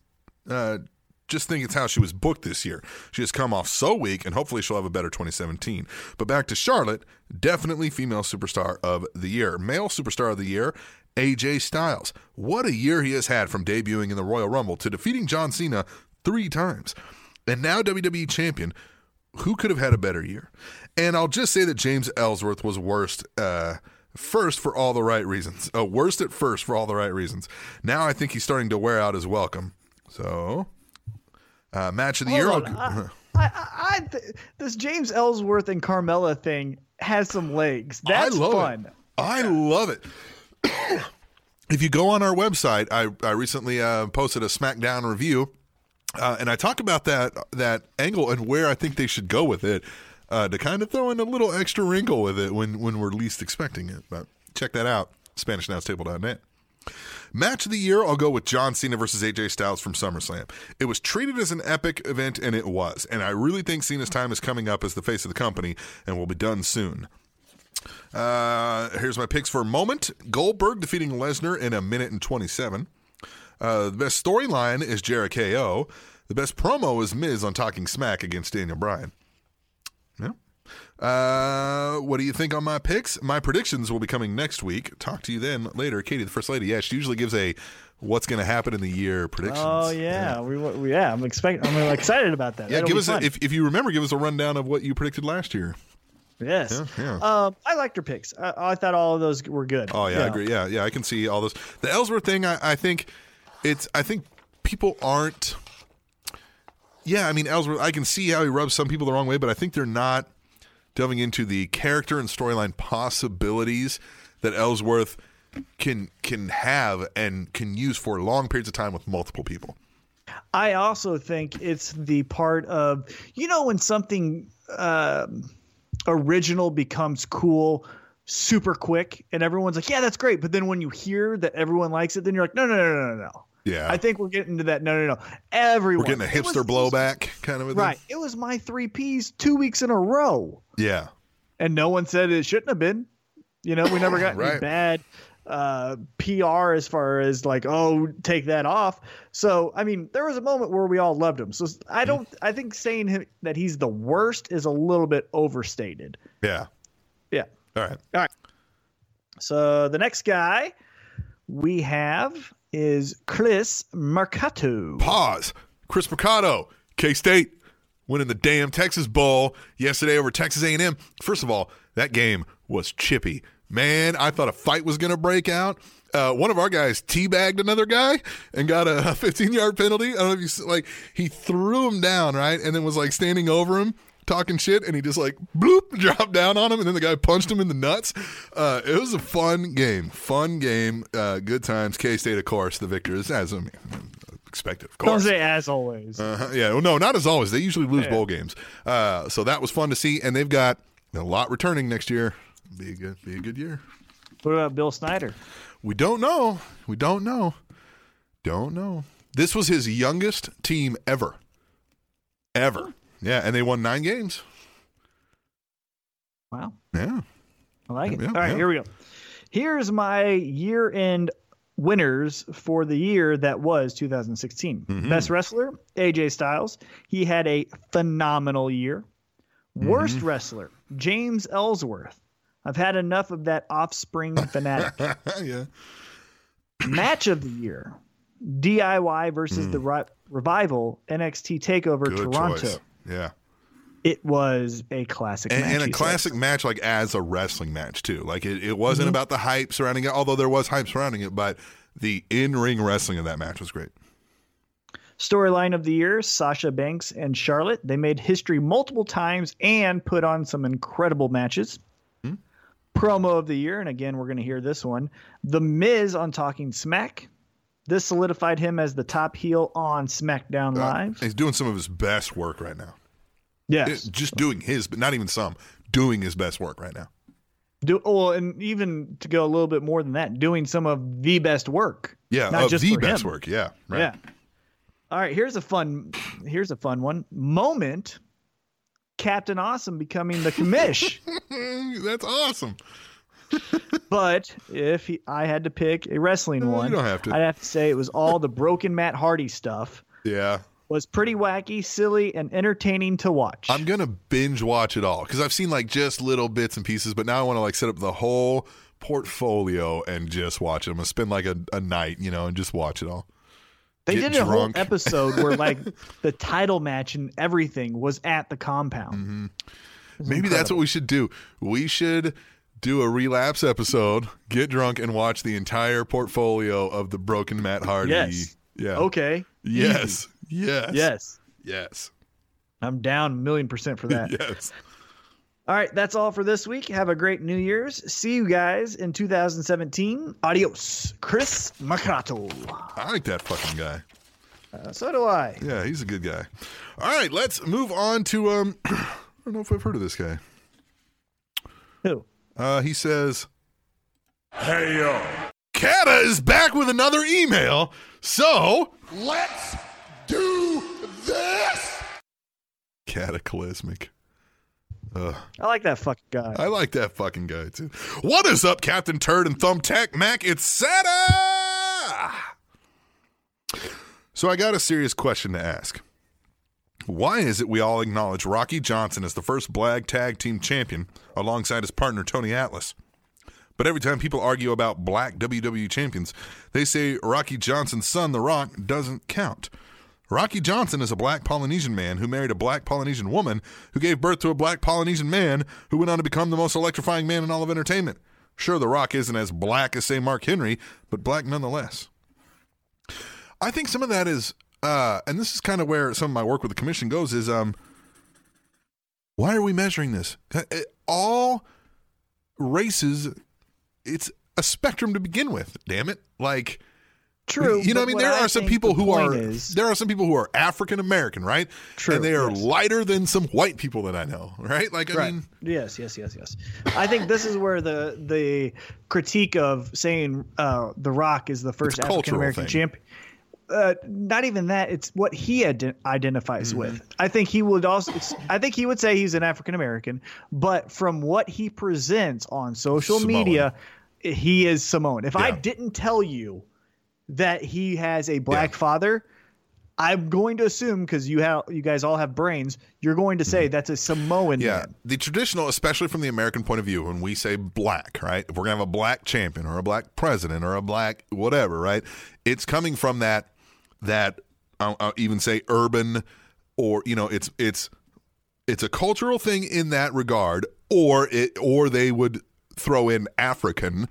uh, just think it's how she was booked this year. She has come off so weak, and hopefully she'll have a better 2017. But back to Charlotte, definitely female superstar of the year. Male superstar of the year, AJ Styles. What a year he has had from debuting in the Royal Rumble to defeating John Cena three times. And now WWE champion. Who could have had a better year? And I'll just say that James Ellsworth was worst. Uh, First, for all the right reasons. Oh, worst at first for all the right reasons. Now I think he's starting to wear out his welcome. So, uh, match of the year. Hold I'll- on. I, I, I th- this James Ellsworth and Carmella thing has some legs. That's I love fun. It. I love it. If you go on our website, I, I recently uh, posted a SmackDown review, uh, and I talk about that that angle and where I think they should go with it uh, to kind of throw in a little extra wrinkle with it when when we're least expecting it. But check that out, SpanishAnnounceTable.net. Match of the year, I'll go with John Cena versus AJ Styles from SummerSlam. It was treated as an epic event, and it was. And I really think Cena's time is coming up as the face of the company and will be done soon. Uh, here's my picks for a moment Goldberg defeating Lesnar in a minute and 27. Uh, the best storyline is Jericho. The best promo is Miz on Talking Smack against Daniel Bryan. Yeah. Uh, what do you think on my picks? My predictions will be coming next week. Talk to you then later. Katie, the first lady. Yeah, she usually gives a what's going to happen in the year predictions. Oh yeah, we, we yeah. I'm expect. I'm excited about that. Yeah, That'll give us a, if if you remember, give us a rundown of what you predicted last year. Yes. Yeah, yeah. Um, I liked her picks. I, I thought all of those were good. Oh yeah, I agree. Yeah, yeah, I can see all those. The Ellsworth thing, I, I think it's. I think people aren't. Yeah, I mean Ellsworth. I can see how he rubs some people the wrong way, but I think they're not delving into the character and storyline possibilities that Ellsworth can can have and can use for long periods of time with multiple people. I also think it's the part of you know when something um, original becomes cool super quick and everyone's like yeah that's great but then when you hear that everyone likes it then you're like no no no no no no Yeah. I think we're getting to that no no no everyone We're getting a It was- hipster blowback kind of a thing. right it was my three P's two weeks in a row Yeah. and no one said it shouldn't have been. You know, we never got any bad uh, PR as far as like, oh, take that off. So, I mean, there was a moment where we all loved him. So, I don't. I think saying him, that he's the worst is a little bit overstated. Yeah. Yeah. All right. All right. So the next guy we have is Chris Mercato. Pause. Chris Mercado, K State, winning the damn Texas Bowl yesterday over Texas A&M. First of all, that game was chippy. Man, I thought a fight was going to break out. Uh, one of our guys teabagged another guy and got a 15 yard penalty. I don't know if you s- like. He threw him down right, and then was like standing over him talking shit, and he just like bloop dropped down on him, and then the guy punched him in the nuts. Uh, it was a fun game, fun game, uh, good times. K State, of course, the victors as I mean, expected, of course, Don't say as always. Uh-huh. Yeah, well, no, not as always. They usually lose bowl games, uh, so that was fun to see. And they've got a lot returning next year. Be a good, be a good year. what about Bill Snyder? We don't know. We don't know. Don't know. This was his youngest team ever, ever. Yeah, and they won nine games. Wow. Yeah. I like it. Yeah, All right, yeah. here we go. Here's my year end winners for the year that was 2016. Mm-hmm. Best wrestler, AJ Styles. He had a phenomenal year. Worst Mm-hmm. wrestler, James Ellsworth. I've had enough of that offspring fanatic. yeah. Match of the year, DIY versus the Ri- Revival NXT Takeover Mm. Good Toronto. choice. Yeah. It was a classic and, match. and a classic match like as a wrestling match too like it, it wasn't Mm-hmm. about the hype surrounding it although there was hype surrounding it but the in-ring wrestling of that match was great Storyline of the year Sasha Banks and Charlotte. They made history multiple times and put on some incredible matches. Promo of the year, and again, we're going to hear this one The Miz on Talking Smack. This solidified him as the top heel on SmackDown Uh, Live. he's doing some of his best work right now yes. It- just doing his but not even some doing his best work right now Do, well, and even to go a little bit more than that, doing some of the best work. yeah Not of just the best him. work yeah right Yeah. All right, here's a fun here's a fun one. Moment Captain Awesome becoming the commish. that's awesome but if he, I had to pick a wrestling No, you one, don't have to. I'd have to say it was all the broken Matt Hardy stuff. yeah Was pretty wacky, silly, and entertaining to watch. I'm gonna binge watch it all because I've seen like just little bits and pieces, but now I want to like set up the whole portfolio and just watch it. I'm gonna spend like a, a night, you know, and just watch it all. They did a whole episode where like the title match and everything was at the compound. Mm-hmm. Maybe that's what we should do. We should do a relapse episode, get drunk, and watch the entire portfolio of the broken Matt Hardy. Yes. Yeah. Okay. Yes. Yes. Yes. Yes. I'm down a million percent for that. Yes. All right, that's all for this week. Have a great New Year's. See you guys in 2017. Adios. Chris Macato. I like that fucking guy. Uh, so do I. Yeah, he's a good guy. All right, let's move on to um I don't know if I've heard of this guy. Who? Uh he says Hey yo, Kata is back with another email. So let's do this. cataclysmic. Ugh. I like that fucking guy. I like that fucking guy too. What is up, Captain Turd and Thumbtack Mac? It's Santa! So I got a serious question to ask. Why is it we all acknowledge Rocky Johnson as the first black tag team champion alongside his partner Tony Atlas? But every time people argue about black WWE champions, they say Rocky Johnson's son, The Rock, doesn't count. Rocky Johnson is a black Polynesian man who married a black Polynesian woman who gave birth to a black Polynesian man who went on to become the most electrifying man in all of entertainment. Sure, The Rock isn't as black as, say, Mark Henry, but black nonetheless. I think some of that is, uh, and this is kind of where some of my work with the commission goes, is um, why are we measuring this? Uh, uh, All races, it's a spectrum to begin with. Damn it! Like, True. you know, I mean, there are some people who are is- there are some people who are African American, right? True, and they are yes. lighter than some white people that I know, right? Like, I right. mean, yes, yes, yes, yes. I think this is where the the critique of saying uh, The Rock is the first It's a cultural African American champion. Uh, not even that. It's what he ident- identifies Mm-hmm. with. I think he would also. I think he would say he's an African American, but from what he presents on social Samoan. media, he is Samoan. If I didn't tell you that he has a black Yeah. father, I'm going to assume because you have you guys all have brains, you're going to Mm-hmm. say that's a Samoan Yeah, man. the traditional, especially from the American point of view, when we say black, right? If we're gonna have a black champion or a black president or a black whatever, right? It's coming from that that I'll, I'll even say urban, or you know, it's it's it's a cultural thing in that regard, or it or they would throw in African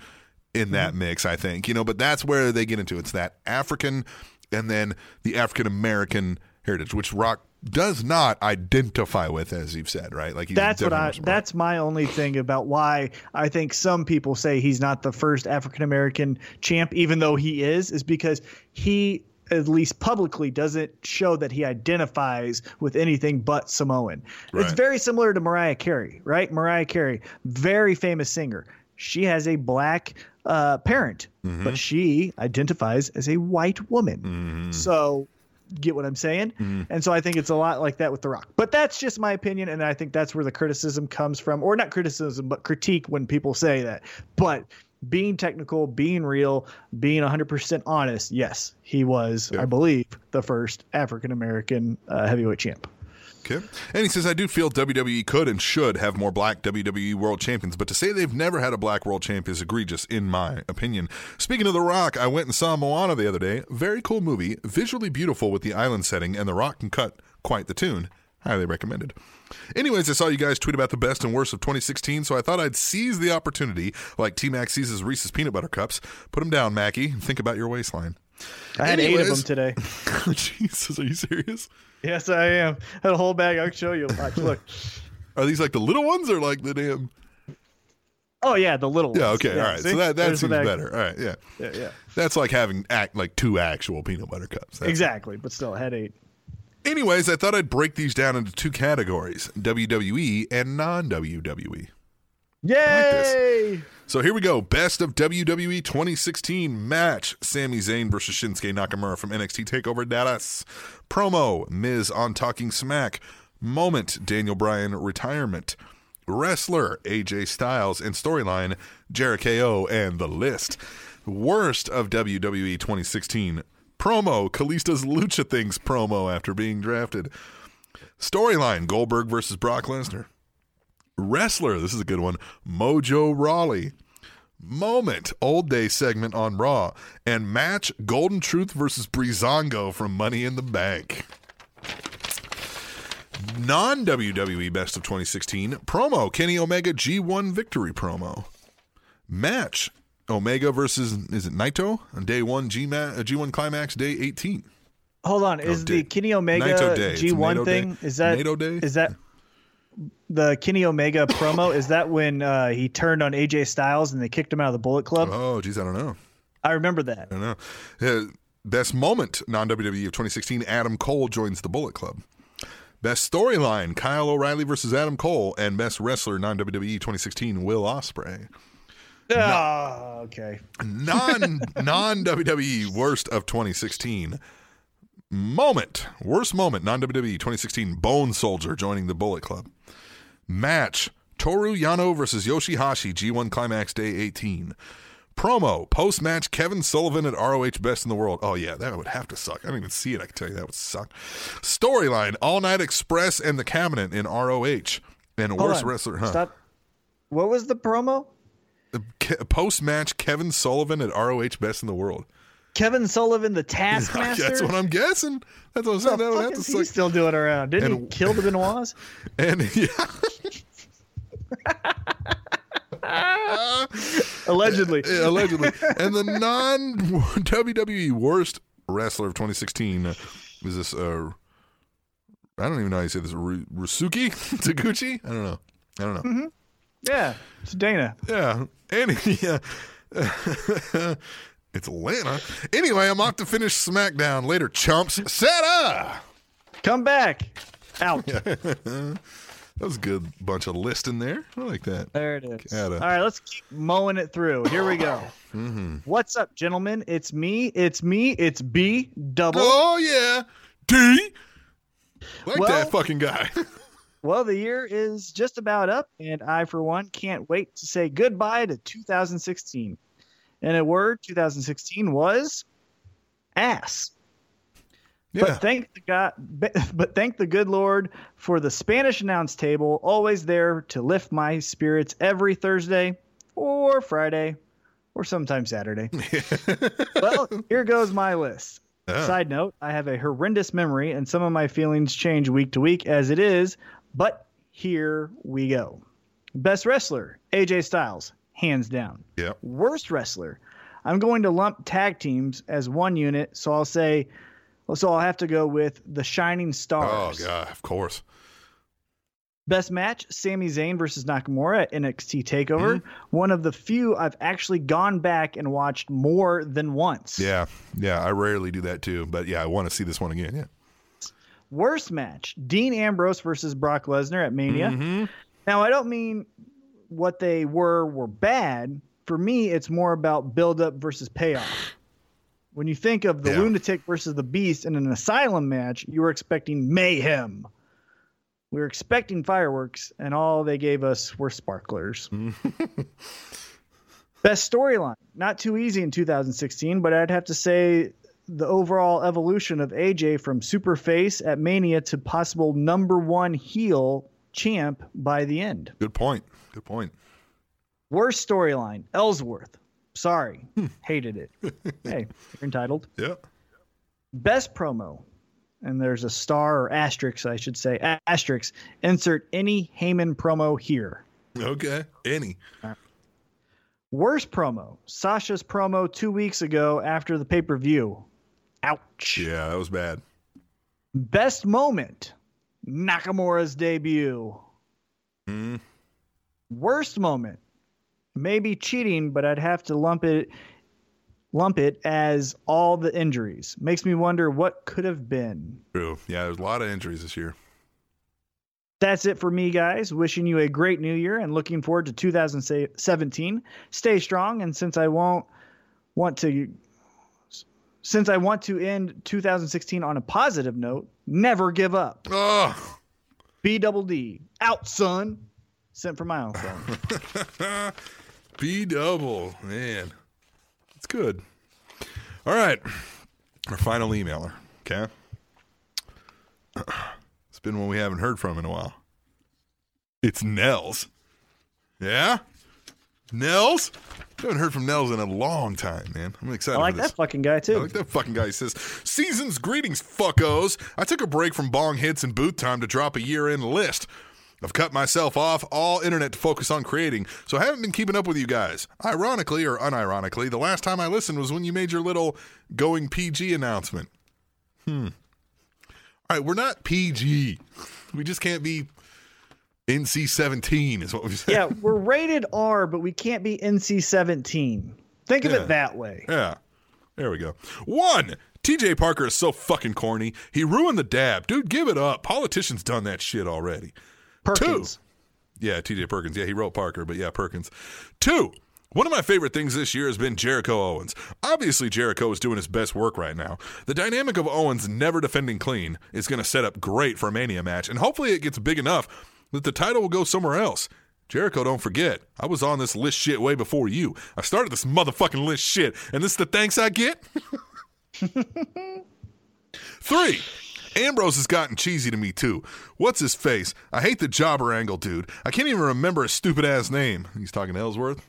in that mm-hmm. mix. I think you know, but that's where they get into it's that African and then the African American heritage, which Rock does not identify with, as you've said, right? Like he's That's what I. definitely from- That's my only thing about why I think some people say he's not the first African American champ, even though he is, is because he at least publicly doesn't show that he identifies with anything but Samoan. It's very similar to Mariah Carey, right? Mariah Carey, very famous singer. She has a black uh, parent, Mm-hmm. but she identifies as a white woman. So get what I'm saying? Mm-hmm. And so I think it's a lot like that with The Rock. But that's just my opinion, and I think that's where the criticism comes from, or not criticism, but critique when people say that. But being technical, being real, being 100% honest, yes, he was, I believe, the first African American uh, heavyweight champ. Okay. And he says, I do feel WWE could and should have more black WWE world champions, but to say they've never had a black world champ is egregious, in my opinion. Speaking of The Rock, I went and saw Moana the other day. Very cool movie, visually beautiful with the island setting, and The Rock can cut quite the tune. Highly recommended. Anyways, I saw you guys tweet about the best and worst of 2016, so I thought I'd seize the opportunity, like T Mac seizes Reese's peanut butter cups. Put them down, Mackie, and think about your waistline. I had eight of them today. Jesus, are you serious? Yes, I am. Had a whole bag. I'll show you. Watch, look. Are these like the little ones or like the damn? Oh yeah, the little. Yeah, ones. okay, all right. see? So that that There's seems better. All right, yeah. Yeah, yeah. That's like having act like two actual peanut butter cups. That's- Exactly, but still, I eight. Anyways, I thought I'd break these down into two categories: WWE and non WWE. Yay! So here we go. Best of WWE 2016 match. Sami Zayn versus Shinsuke Nakamura from NXT TakeOver Dallas. Promo. Miz on Talking Smack. Moment. Daniel Bryan retirement. Wrestler. AJ Styles. And storyline. Jericho and the list. Worst of WWE 2016. Promo. Kalisto's Lucha Things promo after being drafted. Storyline. Goldberg versus Brock Lesnar. Wrestler, this is a good one. Mojo Rawley. Moment, old day segment on Raw. And match Golden Truth versus Breezango from Money in the Bank. Non WWE Best of 2016 promo Kenny Omega G1 Victory promo. Match Omega versus, is it Naito on day one, G ma- uh, G1 Climax, day 18. Hold on. Is day- the Kenny Omega Naito Day. It's G1 thing? Is that Naito Day? Is that the Kenny Omega promo? Is that when uh, he turned on AJ Styles and they kicked him out of the Bullet Club? Oh, geez, I don't know. I remember that. I don't know. Uh, best moment non WWE of 2016. Adam Cole joins the Bullet Club. Best storyline: Kyle O'Reilly versus Adam Cole, and best wrestler non WWE 2016. Will Ospreay. Oh, okay. Non non WWE worst of 2016. Moment worst moment non WWE 2016. Bone Soldier joining the Bullet Club. Match Toru Yano versus Yoshihashi G1 Climax Day 18. Promo post match Kevin Sullivan at ROH Best in the World. Oh yeah, that would have to suck. I don't even see it. I can tell you that would suck. Storyline All Night Express and the Cabinet in ROH. And Hold worst on. wrestler. Huh. Stop. What was the promo? Post match Kevin Sullivan at ROH Best in the World. Kevin Sullivan, the Taskmaster. That's what I'm guessing. That's what I'm What saying. the That would fuck have to is he still doing around? Didn't he kill the Benoits? And yeah. Allegedly. Allegedly. and the non WWE worst wrestler of 2016 uh, was this. Uh, I don't even know how you say this. Ru- Rusuki Taguchi. I don't know. I don't know. Mm-hmm. Yeah, it's Dana. Yeah. And Yeah. It's Atlanta. Anyway, I'm off to finish SmackDown later. Chumps. Set up. Come back. Out. That was a good bunch of listing there. I like that. There it is. All right, let's keep mowing it through. Here we go. Mm-hmm. What's up, gentlemen? It's me. It's me. It's B double. Oh yeah, D. Like Well- that fucking guy. Well, the year is just about up, and I, for one, can't wait to say goodbye to 2016. And a word, 2016 was ass. yeah. But thank the God, but thank the good Lord for the Spanish announce table, always there to lift my spirits every Thursday or Friday or sometimes Saturday. well, here goes my list. Side note: I have a horrendous memory, and some of my feelings change week to week as it is. But here we go. Best wrestler: AJ Styles, hands down. yeah. Worst wrestler. I'm going to lump tag teams as one unit, so I'll say, so I'll have to go with the Shining Stars. Oh god, of course. Best match: Sami Zayn versus Nakamura at NXT Takeover. Mm-hmm. One of the few I've actually gone back and watched more than once. Yeah, yeah. I rarely do that too, but yeah, I want to see this one again. Yeah. Worst match: Dean Ambrose versus Brock Lesnar at Mania. Mm-hmm. Now, I don't mean what they were were bad. For me, it's more about build up versus payoff. When you think of the Yeah. lunatic versus the beast in an asylum match, you were expecting mayhem. We were expecting fireworks, and all they gave us were sparklers. Best storyline. Not too easy in 2016, but I'd have to say the overall evolution of AJ from super face at Mania to possible number one heel champ by the end. Good point. Good point. Worst storyline, Ellsworth. Sorry, hated it. hey, you're entitled. Yeah. Best promo, and there's a star or asterisk, I should say, a- asterisk. Insert any Heyman promo here. Okay. Any. Worst promo: Sasha's promo two weeks ago after the pay per view. Ouch. Yeah, that was bad. Best moment: Nakamura's debut. Hmm. Worst moment: maybe cheating, but I'd have to lump it lump it as all the injuries. Makes me wonder what could have been. True. Yeah, there's a lot of injuries this year. That's it for me, guys. Wishing you a great new year and looking forward to 2017. Stay strong, and since I won't want to, since I want to end 2016 on a positive note, never give up. Oh, B double D out, son. Sent my own phone. B double. Man, it's good. All right. Our final emailer. Okay. It's been one we haven't heard from in a while. It's Nels. Yeah? Nels? haven't heard from Nels in a long time, man. I'm excited I like for that fucking guy too. I like that fucking guy. He says, Season's greetings, fuckos. I took a break from bong hits and booth time to drop a year end list. I've cut myself off all internet to focus on creating, so I haven't been keeping up with you guys. Ironically or unironically, the last time I listened was when you made your little going PG announcement. Hmm. All right, we're not PG. We just can't be NC 17, is what we said. yeah, we're rated R, but we can't be NC 17. Think of Yeah. it that way. Yeah. There we go. One. TJ Parker is so fucking corny. He ruined the dab. Dude, give it up. Politicians done that shit already. Perkins. Yeah, TJ Perkins. Yeah, he wrote Parker, but yeah, Perkins. Two. One of my favorite things this year has been Jericho Owens. Obviously, Jericho is doing his best work right now. The dynamic of Owens never defending clean is going to set up great for a Mania match, and hopefully it gets big enough that the title will go somewhere else. Jericho, don't forget, I was on this list shit way before you. I started this motherfucking list shit, and this is the thanks I get? Three. Ambrose has gotten cheesy to me too. What's his face? I hate the jobber angle, dude. I can't even remember his stupid ass name. He's talking to Ellsworth.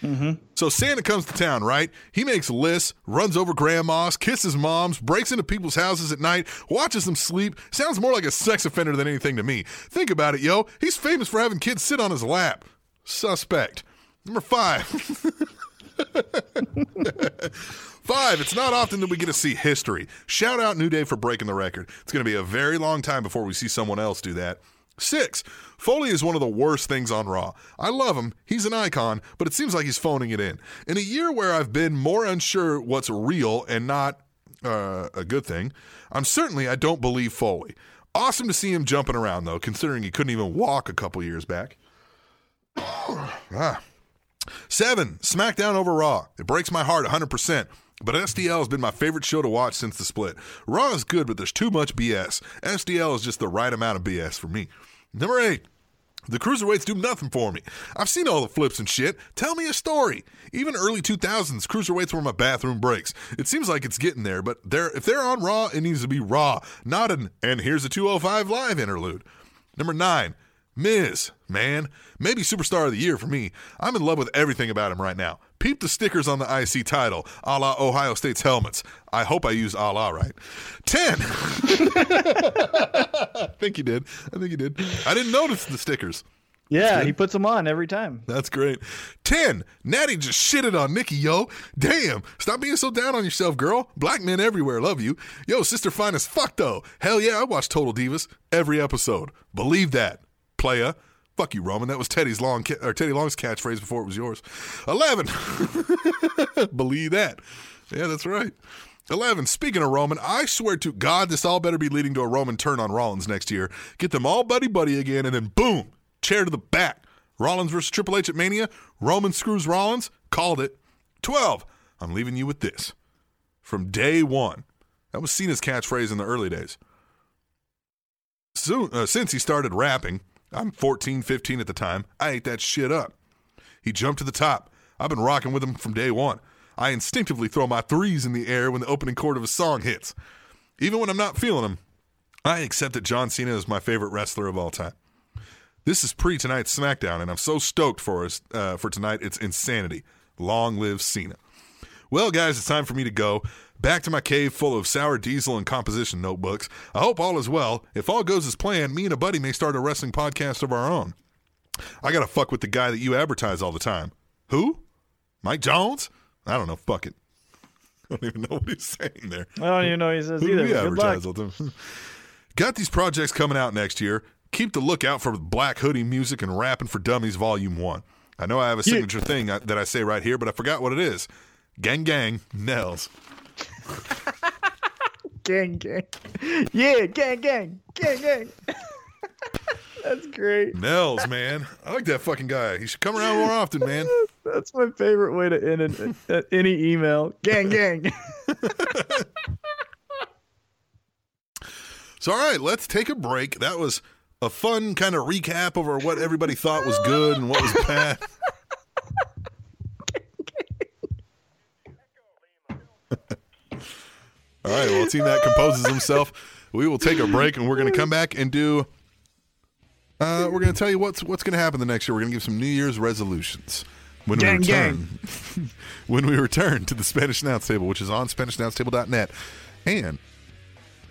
Mm-hmm. So Santa comes to town, right? He makes lists, runs over grandmas, kisses moms, breaks into people's houses at night, watches them sleep. Sounds more like a sex offender than anything to me. Think about it, yo. He's famous for having kids sit on his lap. Suspect. Number five. Five, it's not often that we get to see history. Shout out New Day for breaking the record. It's going to be a very long time before we see someone else do that. Six, Foley is one of the worst things on Raw. I love him, he's an icon, but it seems like he's phoning it in. In a year where I've been more unsure what's real and not uh, a good thing, I'm certainly I don't believe Foley. Awesome to see him jumping around though, considering he couldn't even walk a couple years back. ah. Seven, SmackDown over Raw. It breaks my heart 100%. But SDL has been my favorite show to watch since the split. Raw is good, but there's too much BS. SDL is just the right amount of BS for me. Number eight, the cruiserweights do nothing for me. I've seen all the flips and shit. Tell me a story. Even early 2000s, cruiserweights were my bathroom breaks. It seems like it's getting there, but they're, if they're on Raw, it needs to be Raw, not an and here's a 205 live interlude. Number nine, Miz, man. Maybe superstar of the year for me. I'm in love with everything about him right now. Peep the stickers on the IC title, a la Ohio State's helmets. I hope I used a la right. 10. I think you did. I think you did. I didn't notice the stickers. Yeah, he puts them on every time. That's great. 10. Natty just shitted on Nikki, yo. Damn. Stop being so down on yourself, girl. Black men everywhere love you. Yo, sister fine as fuck, though. Hell yeah, I watch Total Divas every episode. Believe that. Playa. Fuck you, Roman. That was Teddy's long ca- or Teddy Long's catchphrase before it was yours. 11. Believe that. Yeah, that's right. 11. Speaking of Roman, I swear to God, this all better be leading to a Roman turn on Rollins next year. Get them all buddy buddy again, and then boom, chair to the back. Rollins versus Triple H at Mania. Roman screws Rollins. Called it. 12. I'm leaving you with this. From day one. That was Cena's catchphrase in the early days. Soon, uh, since he started rapping, I'm 14, 15 at the time, I ate that shit up. He jumped to the top. I've been rocking with him from day one. I instinctively throw my threes in the air when the opening chord of a song hits. Even when I'm not feeling him, I accept that John Cena is my favorite wrestler of all time. This is pre tonight's SmackDown, and I'm so stoked for us uh, for tonight. It's insanity. Long live Cena. Well, guys, it's time for me to go. Back to my cave full of sour diesel and composition notebooks. I hope all is well. If all goes as planned, me and a buddy may start a wrestling podcast of our own. I gotta fuck with the guy that you advertise all the time. Who? Mike Jones? I don't know. Fuck it. I don't even know what he's saying there. I don't even know what he says Who do either. we Good luck. advertise all the time? Got these projects coming out next year. Keep the lookout for Black Hoodie Music and Rapping for Dummies Volume 1. I know I have a signature thing uh, that I say right here, but I forgot what it is. Gang, gang, Nels. Gang, gang. Yeah, gang, gang, gang, gang. That's great. Nels, man. I like that fucking guy. He should come around more often, man. That's my favorite way to end an, uh, any email. Gang, gang. So, all right, let's take a break. That was a fun kind of recap over what everybody thought was good and what was bad. All right, well, Team that composes himself. We will take a break and we're going to come back and do. Uh, we're going to tell you what's what's going to happen the next year. We're going to give some New Year's resolutions when Gang, we return. when we return to the Spanish Announce Table, which is on SpanishAnnounceTable.net, and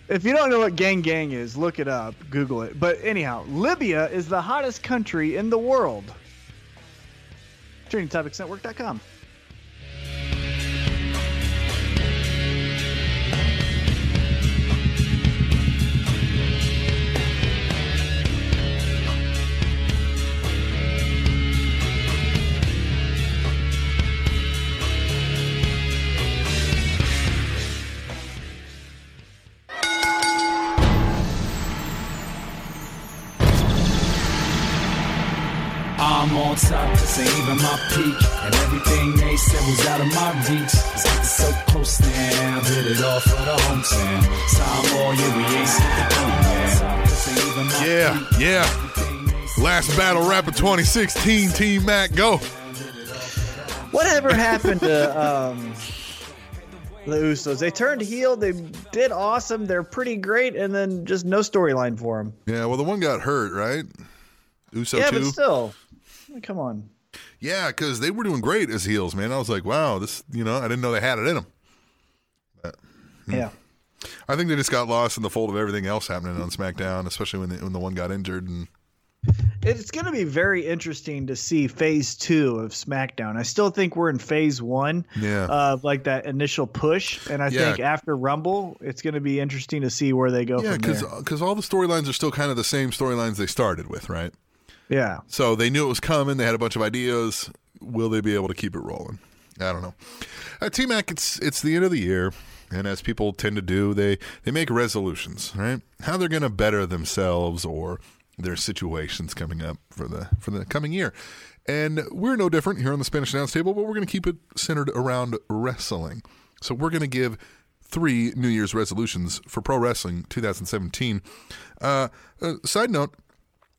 If you don't know what gang gang is, look it up, Google it. But anyhow, Libya is the hottest country in the world. TrendingTopicsNetwork.com. this ain't even my peak. And everything they said was out of my reach. It's getting so close now, did it all for the hometown. Time all year, we ain't skipping now. This ain't even my yeah, yeah. Everything they said Last battle rapper 2016, T Mac, go. Whatever happened to um, the Usos? They turned heel. They did awesome. They're pretty great, and then just no storyline for them. Yeah, well, the one got hurt, right? Uso yeah, too. but still, come on. Yeah, because they were doing great as heels, man. I was like, wow, this, you know, I didn't know they had it in them. Hmm. Yeah. I think they just got lost in the fold of everything else happening on SmackDown, especially when the, when the one got injured. And It's going to be very interesting to see phase two of SmackDown. I still think we're in phase one Yeah. of like that initial push. And I Yeah. think after Rumble, it's going to be interesting to see where they go yeah, from because all the storylines are still kind of the same storylines they started with, right? Yeah. So they knew it was coming. They had a bunch of ideas. Will they be able to keep it rolling? I don't know. Uh, T Mac, it's it's the end of the year, and as people tend to do, they they make resolutions, right? How they're going to better themselves or their situations coming up for the for the coming year. And we're no different here on the Spanish Announce Table, but we're going to keep it centered around wrestling. So we're going to give three New Year's resolutions for pro wrestling 2017. Uh, uh, side note,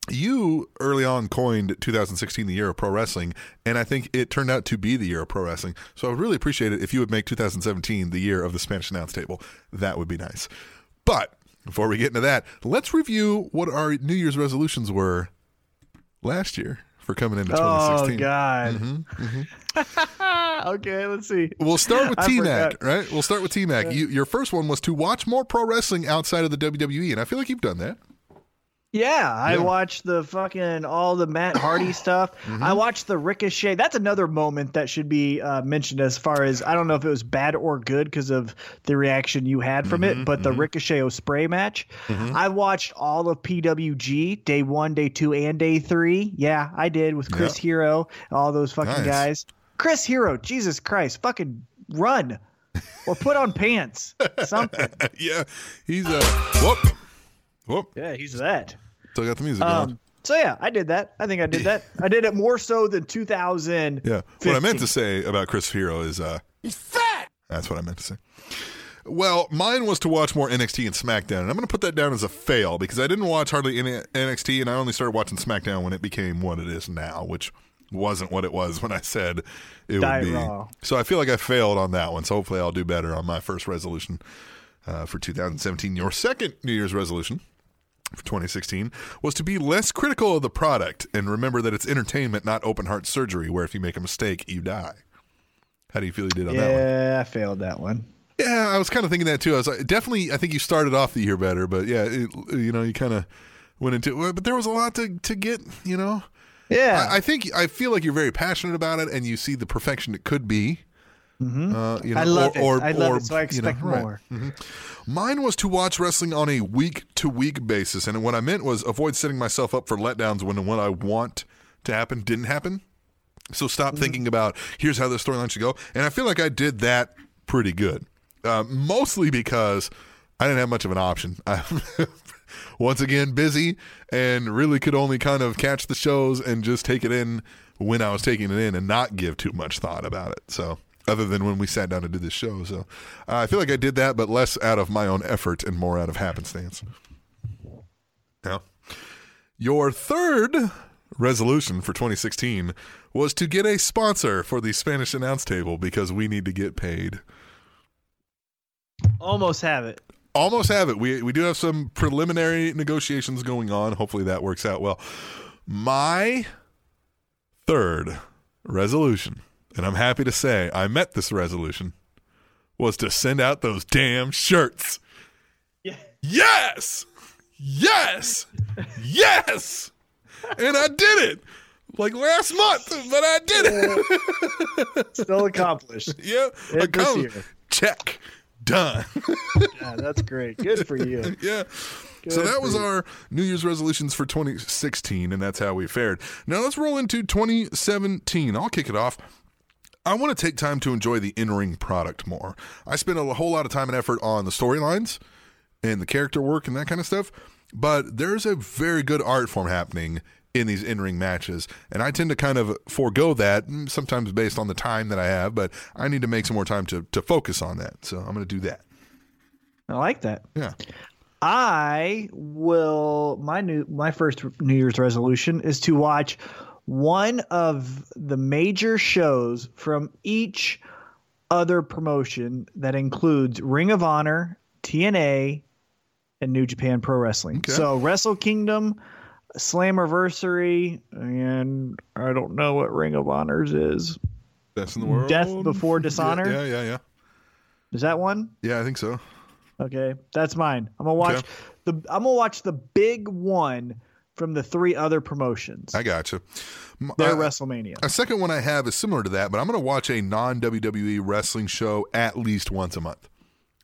you early on coined 2016 the year of pro wrestling, and I think it turned out to be the year of pro wrestling. So I would really appreciate it if you would make 2017 the year of the Spanish announce table. That would be nice. But before we get into that, let's review what our New Year's resolutions were last year for coming into 2016. Oh 2016. God. Mm-hmm, mm-hmm. okay, let's see. We'll start with T Mac, right? We'll start with T Mac. You, your first one was to watch more pro wrestling outside of the WWE, and I feel like you've done that. Yeah, I Yeah. watched the fucking all the Matt Hardy stuff. Mm-hmm. I watched the Ricochet. That's another moment that should be uh, mentioned as far as I don't know if it was bad or good because of the reaction you had from Mm-hmm, it, but the Ricochet Ospreay match. I watched all of PWG day one, day two, and day three. Yeah, I did with Chris Yeah. Hero, all those fucking Nice. guys. Chris Hero, Jesus Christ, fucking run or put on pants, something. yeah, he's a whoop, whoop. Yeah, he's that. Still got the music going. Um, so yeah, I did that. I think I did that. I did it more so than 2000. Yeah. What I meant to say about Chris Hero is uh He's fat. That's what I meant to say. Well, mine was to watch more NXT and SmackDown, and I'm going to put that down as a fail because I didn't watch hardly any NXT, and I only started watching SmackDown when it became what it is now, which wasn't what it was when I said it Diet would be. Raw. So I feel like I failed on that one. So hopefully I'll do better on my first resolution uh, for 2017. Your second New Year's resolution for 2016 was to be less critical of the product and remember that it's entertainment, not open heart surgery, where if you make a mistake, you die. How do you feel you did on that one? Yeah, I failed that one. Yeah, I was kind of thinking that too. I was like, definitely. I think you started off the year better, but yeah, it, you know, you kind of went into. But there was a lot to to get. You know, Yeah. I, I think I feel like you're very passionate about it, and you see the perfection it could be. Mm-hmm. Uh, you know, I love or, it. I love or, it, so I you know, expect right. more. Mine was to watch wrestling on a week to week basis, and what I meant was avoid setting myself up for letdowns when what I want to happen didn't happen. So stop Mm-hmm. thinking about here's how the storyline should go, and I feel like I did that pretty good. Uh, mostly because I didn't have much of an option. I, once again, busy and really could only kind of catch the shows and just take it in when I was taking it in and not give too much thought about it. So, other than when we sat down to do this show, so uh, I feel like I did that, but less out of my own effort and more out of happenstance. Now, your third resolution for 2016 was to get a sponsor for the Spanish announce table because we need to get paid. Almost have it. Almost have it. We we do have some preliminary negotiations going on. Hopefully that works out well. My third resolution, and I'm happy to say I met this resolution, was to send out those damn shirts. Yeah. Yes. Yes. yes. And I did it. Like last month, but I did it. Still accomplished. yeah. It I this come- year. Check. Done. Yeah, that's great. Good for you. yeah. so that was you. our New Year's resolutions for 2016, and that's how we fared. Now let's roll into 2017. I'll kick it off. I want to take time to enjoy the in ring product more. I spent a whole lot of time and effort on the storylines and the character work and that kind of stuff, but there's a very good art form happening in these in ring matches, and I tend to kind of forego that mm, sometimes based on the time that I have, but I need to make some more time to, to focus on that. So I'm going to do that. I like that. Yeah. I will my new my first New Year's resolution is to watch one of the major shows from each other promotion that includes Ring of Honor, TNA, and New Japan Pro Wrestling. Okay. So Wrestle Kingdom, Slammiversary, and I don't know what Ring of Honors is. Best in the world. Death Before Dishonor? Yeah, yeah, yeah. Is that one? Yeah, I think so. Okay, that's mine. I'm gonna watch Okay. the. I'm gonna watch the big one from the three other promotions. I gotcha. Their Uh, WrestleMania. a second one I have is similar to that, but I'm going to watch a non WWE wrestling show at least once a month.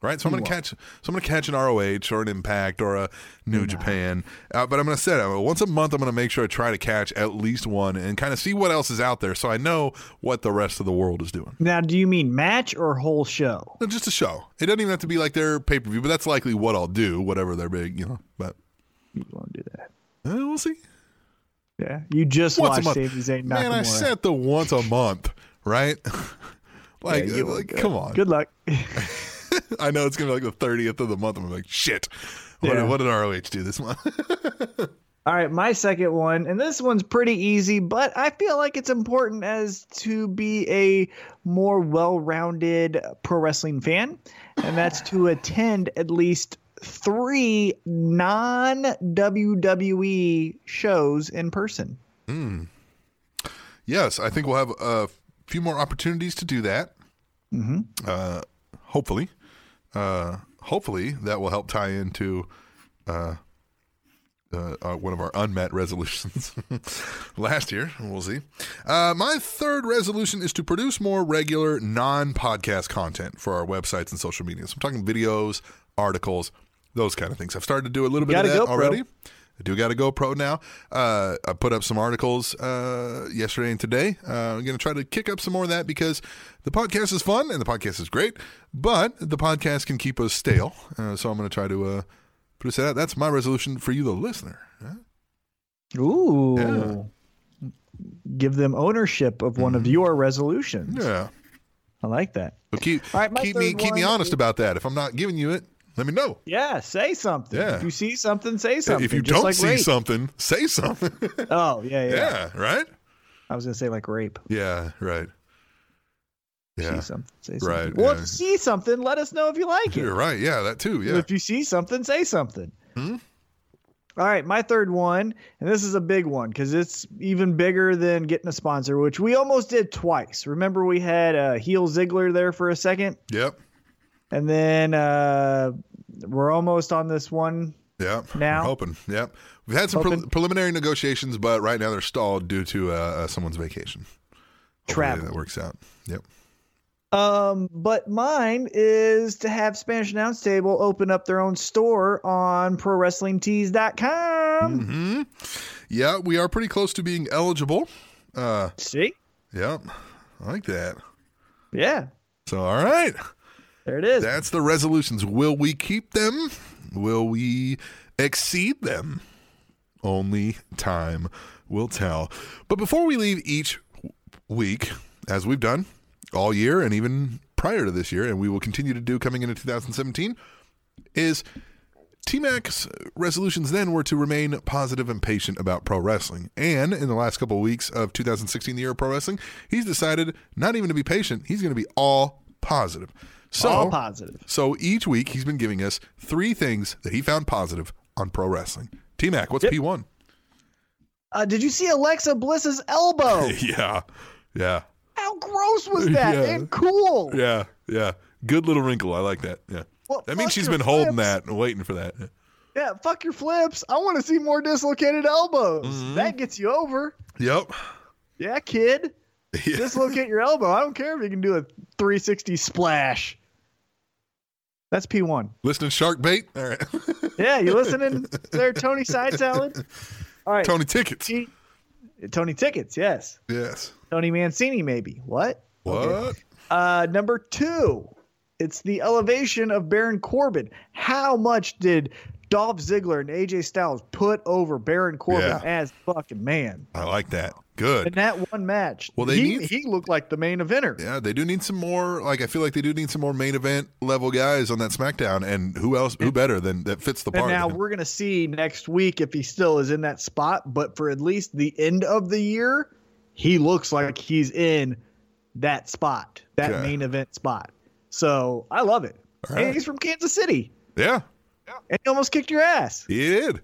Right, so I'm going to catch, so I'm going to catch an ROH or an Impact or a New Japan, uh, but I'm going to set it once a month. I'm going to make sure I try to catch at least one and kind of see what else is out there, so I know what the rest of the world is doing. Now, do you mean match or whole show? No, Just a show. It doesn't even have to be like their pay per view, but that's likely what I'll do, whatever they're big, you know. But You won't do that. Uh, we'll see. Yeah, you just once watched. Sami Zayn Man, I set the once a month, right? like, Yeah, like come on. Good luck. I know it's gonna be like the thirtieth of the month. I'm like, shit. What, Yeah. what did ROH do this month? All right, my second one, and this one's pretty easy, but I feel like it's important as to be a more well-rounded pro wrestling fan, and that's to attend at least three non-WWE shows in person. yes, I think we'll have a few more opportunities to do that. Mm-hmm. Uh, hopefully, uh, hopefully that will help tie into. Uh, uh, uh, one of our unmet resolutions last year. We'll see. Uh, my third resolution is to produce more regular non podcast content for our websites and social media. So I'm talking videos, articles, those kind of things. I've started to do a little bit of that already. I do got a GoPro now. Uh, I put up some articles uh, yesterday and today. Uh, I'm going to try to kick up some more of that because the podcast is fun and the podcast is great, but the podcast can keep us stale. Uh, so I'm going to try to uh, produce that. That's my resolution for you, the listener. Huh? Ooh. Yeah. Give them ownership of one of your resolutions. Yeah. I like that. But keep right, keep me keep me honest is- about that. If I'm not giving you it, let me know. Yeah, say something. Yeah. If you see something, say something. if you just don't like see rape. something, say something. Oh, yeah, yeah, yeah, right? I was gonna say like rape. Yeah, right. Yeah. See something, say something. Right, Well, yeah. if you see something, let us know if you like it. You're right. Yeah, that too. Yeah. If you see something, say something. Hmm? All right, my third one, and this is a big one because it's even bigger than getting a sponsor, which we almost did twice. Remember, we had uh, Heel Ziggler there for a second, Yep. And then uh, we're almost on this one. Yep. Now? We're hoping. Yep. We've had some pre- preliminary negotiations, but right now they're stalled due to uh, uh, someone's vacation. Travel. That works out. Yep. Um, but mine is to have Spanish Announce Table open up their own store on ProWrestlingTees.com. hmm Yeah, we are pretty close to being eligible. Uh, See? yep. I like that. Yeah, So, all right. There it is. That's the resolutions. Will we keep them? Will we exceed them? Only time will tell. But before we leave each week, as we've done all year and even prior to this year, and we will continue to do coming into 2017, is T Mac's resolutions then were to remain positive and patient about pro wrestling. And in the last couple of weeks of 2016, the year of pro wrestling, he's decided not even to be patient, he's going to be all positive. So, All positive. so each week he's been giving us three things that he found positive on pro wrestling. T Mac, what's P1? Uh, did you see Alexa Bliss's elbow? yeah. Yeah. How gross was that? Yeah. And cool. Yeah. Yeah. Good little wrinkle. I like that. Yeah. Well, that means she's your been holding that and waiting for that. Yeah, fuck your flips. I want to see more dislocated elbows. Mm-hmm. That gets you over. Yep. Yeah, kid. Yeah. Dislocate your elbow. I don't care if you can do a 360 splash. That's P1. Listening shark bait. All right. Yeah, you listening there, Tony Side Salad? All right. Tony tickets. T- Tony Tickets, yes. Yes. Tony Mancini, maybe. What? What? Uh, number two, it's the elevation of Baron Corbin. How much did Dolph Ziggler and AJ Styles put over Baron Corbin Yeah. as fucking man? I like that. Good. In that one match, Well, they he, need- he looked like the main eventer. Yeah, they do need some more. Like, I feel like they do need some more main event level guys on that SmackDown. And who else? Who better than that fits the And part? now we're going to see next week if he still is in that spot. But for at least the end of the year, he looks like he's in that spot, that Okay. main event spot. So I love it. Right. And he's from Kansas City. yeah, And he almost kicked your ass. he did.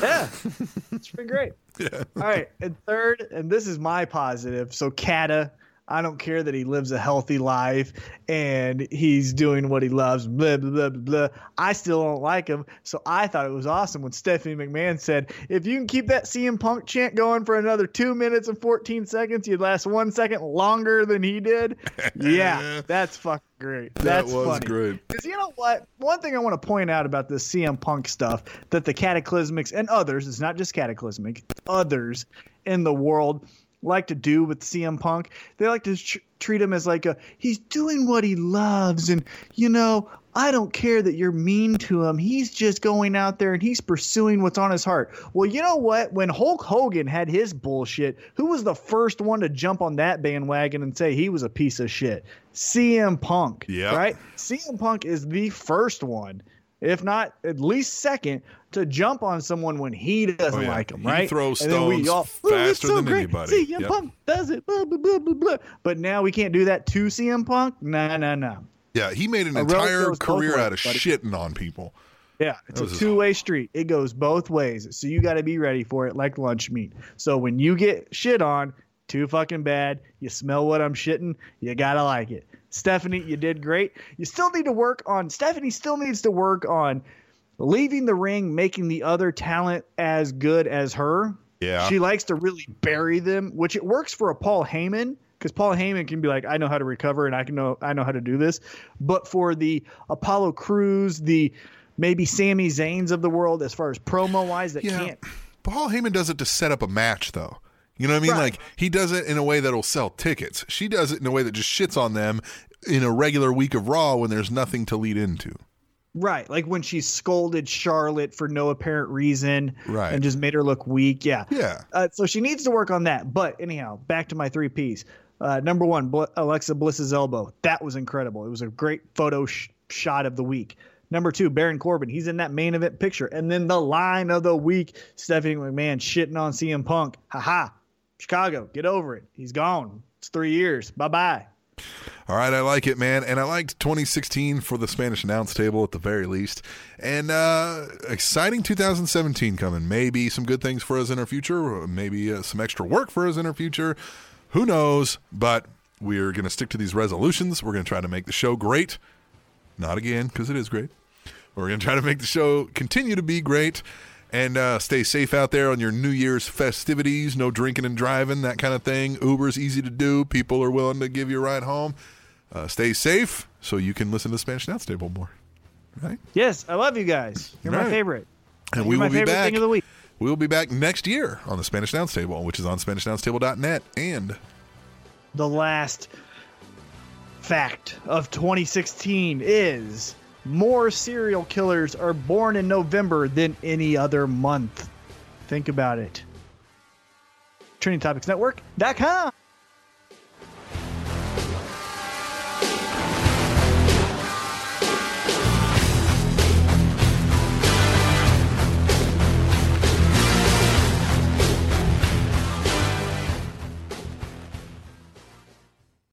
Yeah. it's been great. Yeah. All right. And third, and this is my positive. So Kata, I don't care that he lives a healthy life and he's doing what he loves, blah, blah, blah, blah, blah. I still don't like him. So I thought it was awesome when Stephanie McMahon said, if you can keep that CM Punk chant going for another two minutes and 14 seconds, you'd last one second longer than he did. Yeah, that's fucking great. That's that was funny. great. Because you know what? One thing I want to point out about this CM Punk stuff that the Cataclysmics and others, it's not just Cataclysmic, others in the world like to do with CM Punk. They like to tr- treat him as like a he's doing what he loves, and you know. I don't care that you're mean to him. He's just going out there and he's pursuing what's on his heart. Well, you know what? When Hulk Hogan had his bullshit, who was the first one to jump on that bandwagon and say he was a piece of shit? CM Punk. Yeah. Right? CM Punk is the first one, if not at least second, to jump on someone when he doesn't Oh, yeah. like him, He throws And then we stones all, "Oh, faster so than great. anybody." CM Yep. Punk does it, blah, blah, blah, blah, blah. But now we can't do that to CM Punk? No, no, no. Yeah, he made an entire career out of buddy. shitting on people. Yeah, it's a two way street. It goes both ways. So you got to be ready for it like lunch meat. So when you get shit on, too fucking bad, you smell what I'm shitting, you got to like it. Stephanie, you did great. You still need to work on, Stephanie still needs to work on leaving the ring, making the other talent as good as her. Yeah. She likes to really bury them, which it works for a Paul Heyman because Paul Heyman can be like, I know how to recover and I can know I know how to do this. But for the Apollo Crews, the maybe Sami Zayn's of the world, as far as promo wise, that Yeah. can't. Paul Heyman does it to set up a match, though. You know what I mean? Right. Like he does it in a way that'll sell tickets. She does it in a way that just shits on them in a regular week of Raw when there's nothing to lead into. Right, like when she scolded Charlotte for no apparent reason, Right. and just made her look weak. Yeah, Yeah. Uh, so she needs to work on that. But anyhow, back to my three P's. Uh, number one, Bl- Alexa Bliss's elbow. That was incredible. It was a great photo sh- shot of the week. Number two, Baron Corbin. He's in that main event picture. And then the line of the week, Stephanie McMahon shitting on CM Punk. Ha ha. Chicago, get over it. He's gone. It's three years. Bye bye. All right, I like it, man, and I liked 2016 for the Spanish announce table at the very least, and uh, exciting 2017 coming. Maybe some good things for us in our future, maybe uh, some extra work for us in our future. Who knows? But we're going to stick to these resolutions. We're going to try to make the show great. Not again, because it is great. We're going to try to make the show continue to be great. And uh, stay safe out there on your New Year's festivities. No drinking and driving, that kind of thing. Uber's easy to do. People are willing to give you a ride home. Uh, stay safe so you can listen to Spanish Announce Table more. Right? Yes, I love you guys. You're Right. my favorite. And You're we my will be back. thing of the week. We will be back next year on the Spanish Announce Table, which is on SpanishAnnounceTable.net and The last fact of 2016 is more serial killers are born in November than any other month. Think about it. TrendingTopicsNetwork.com.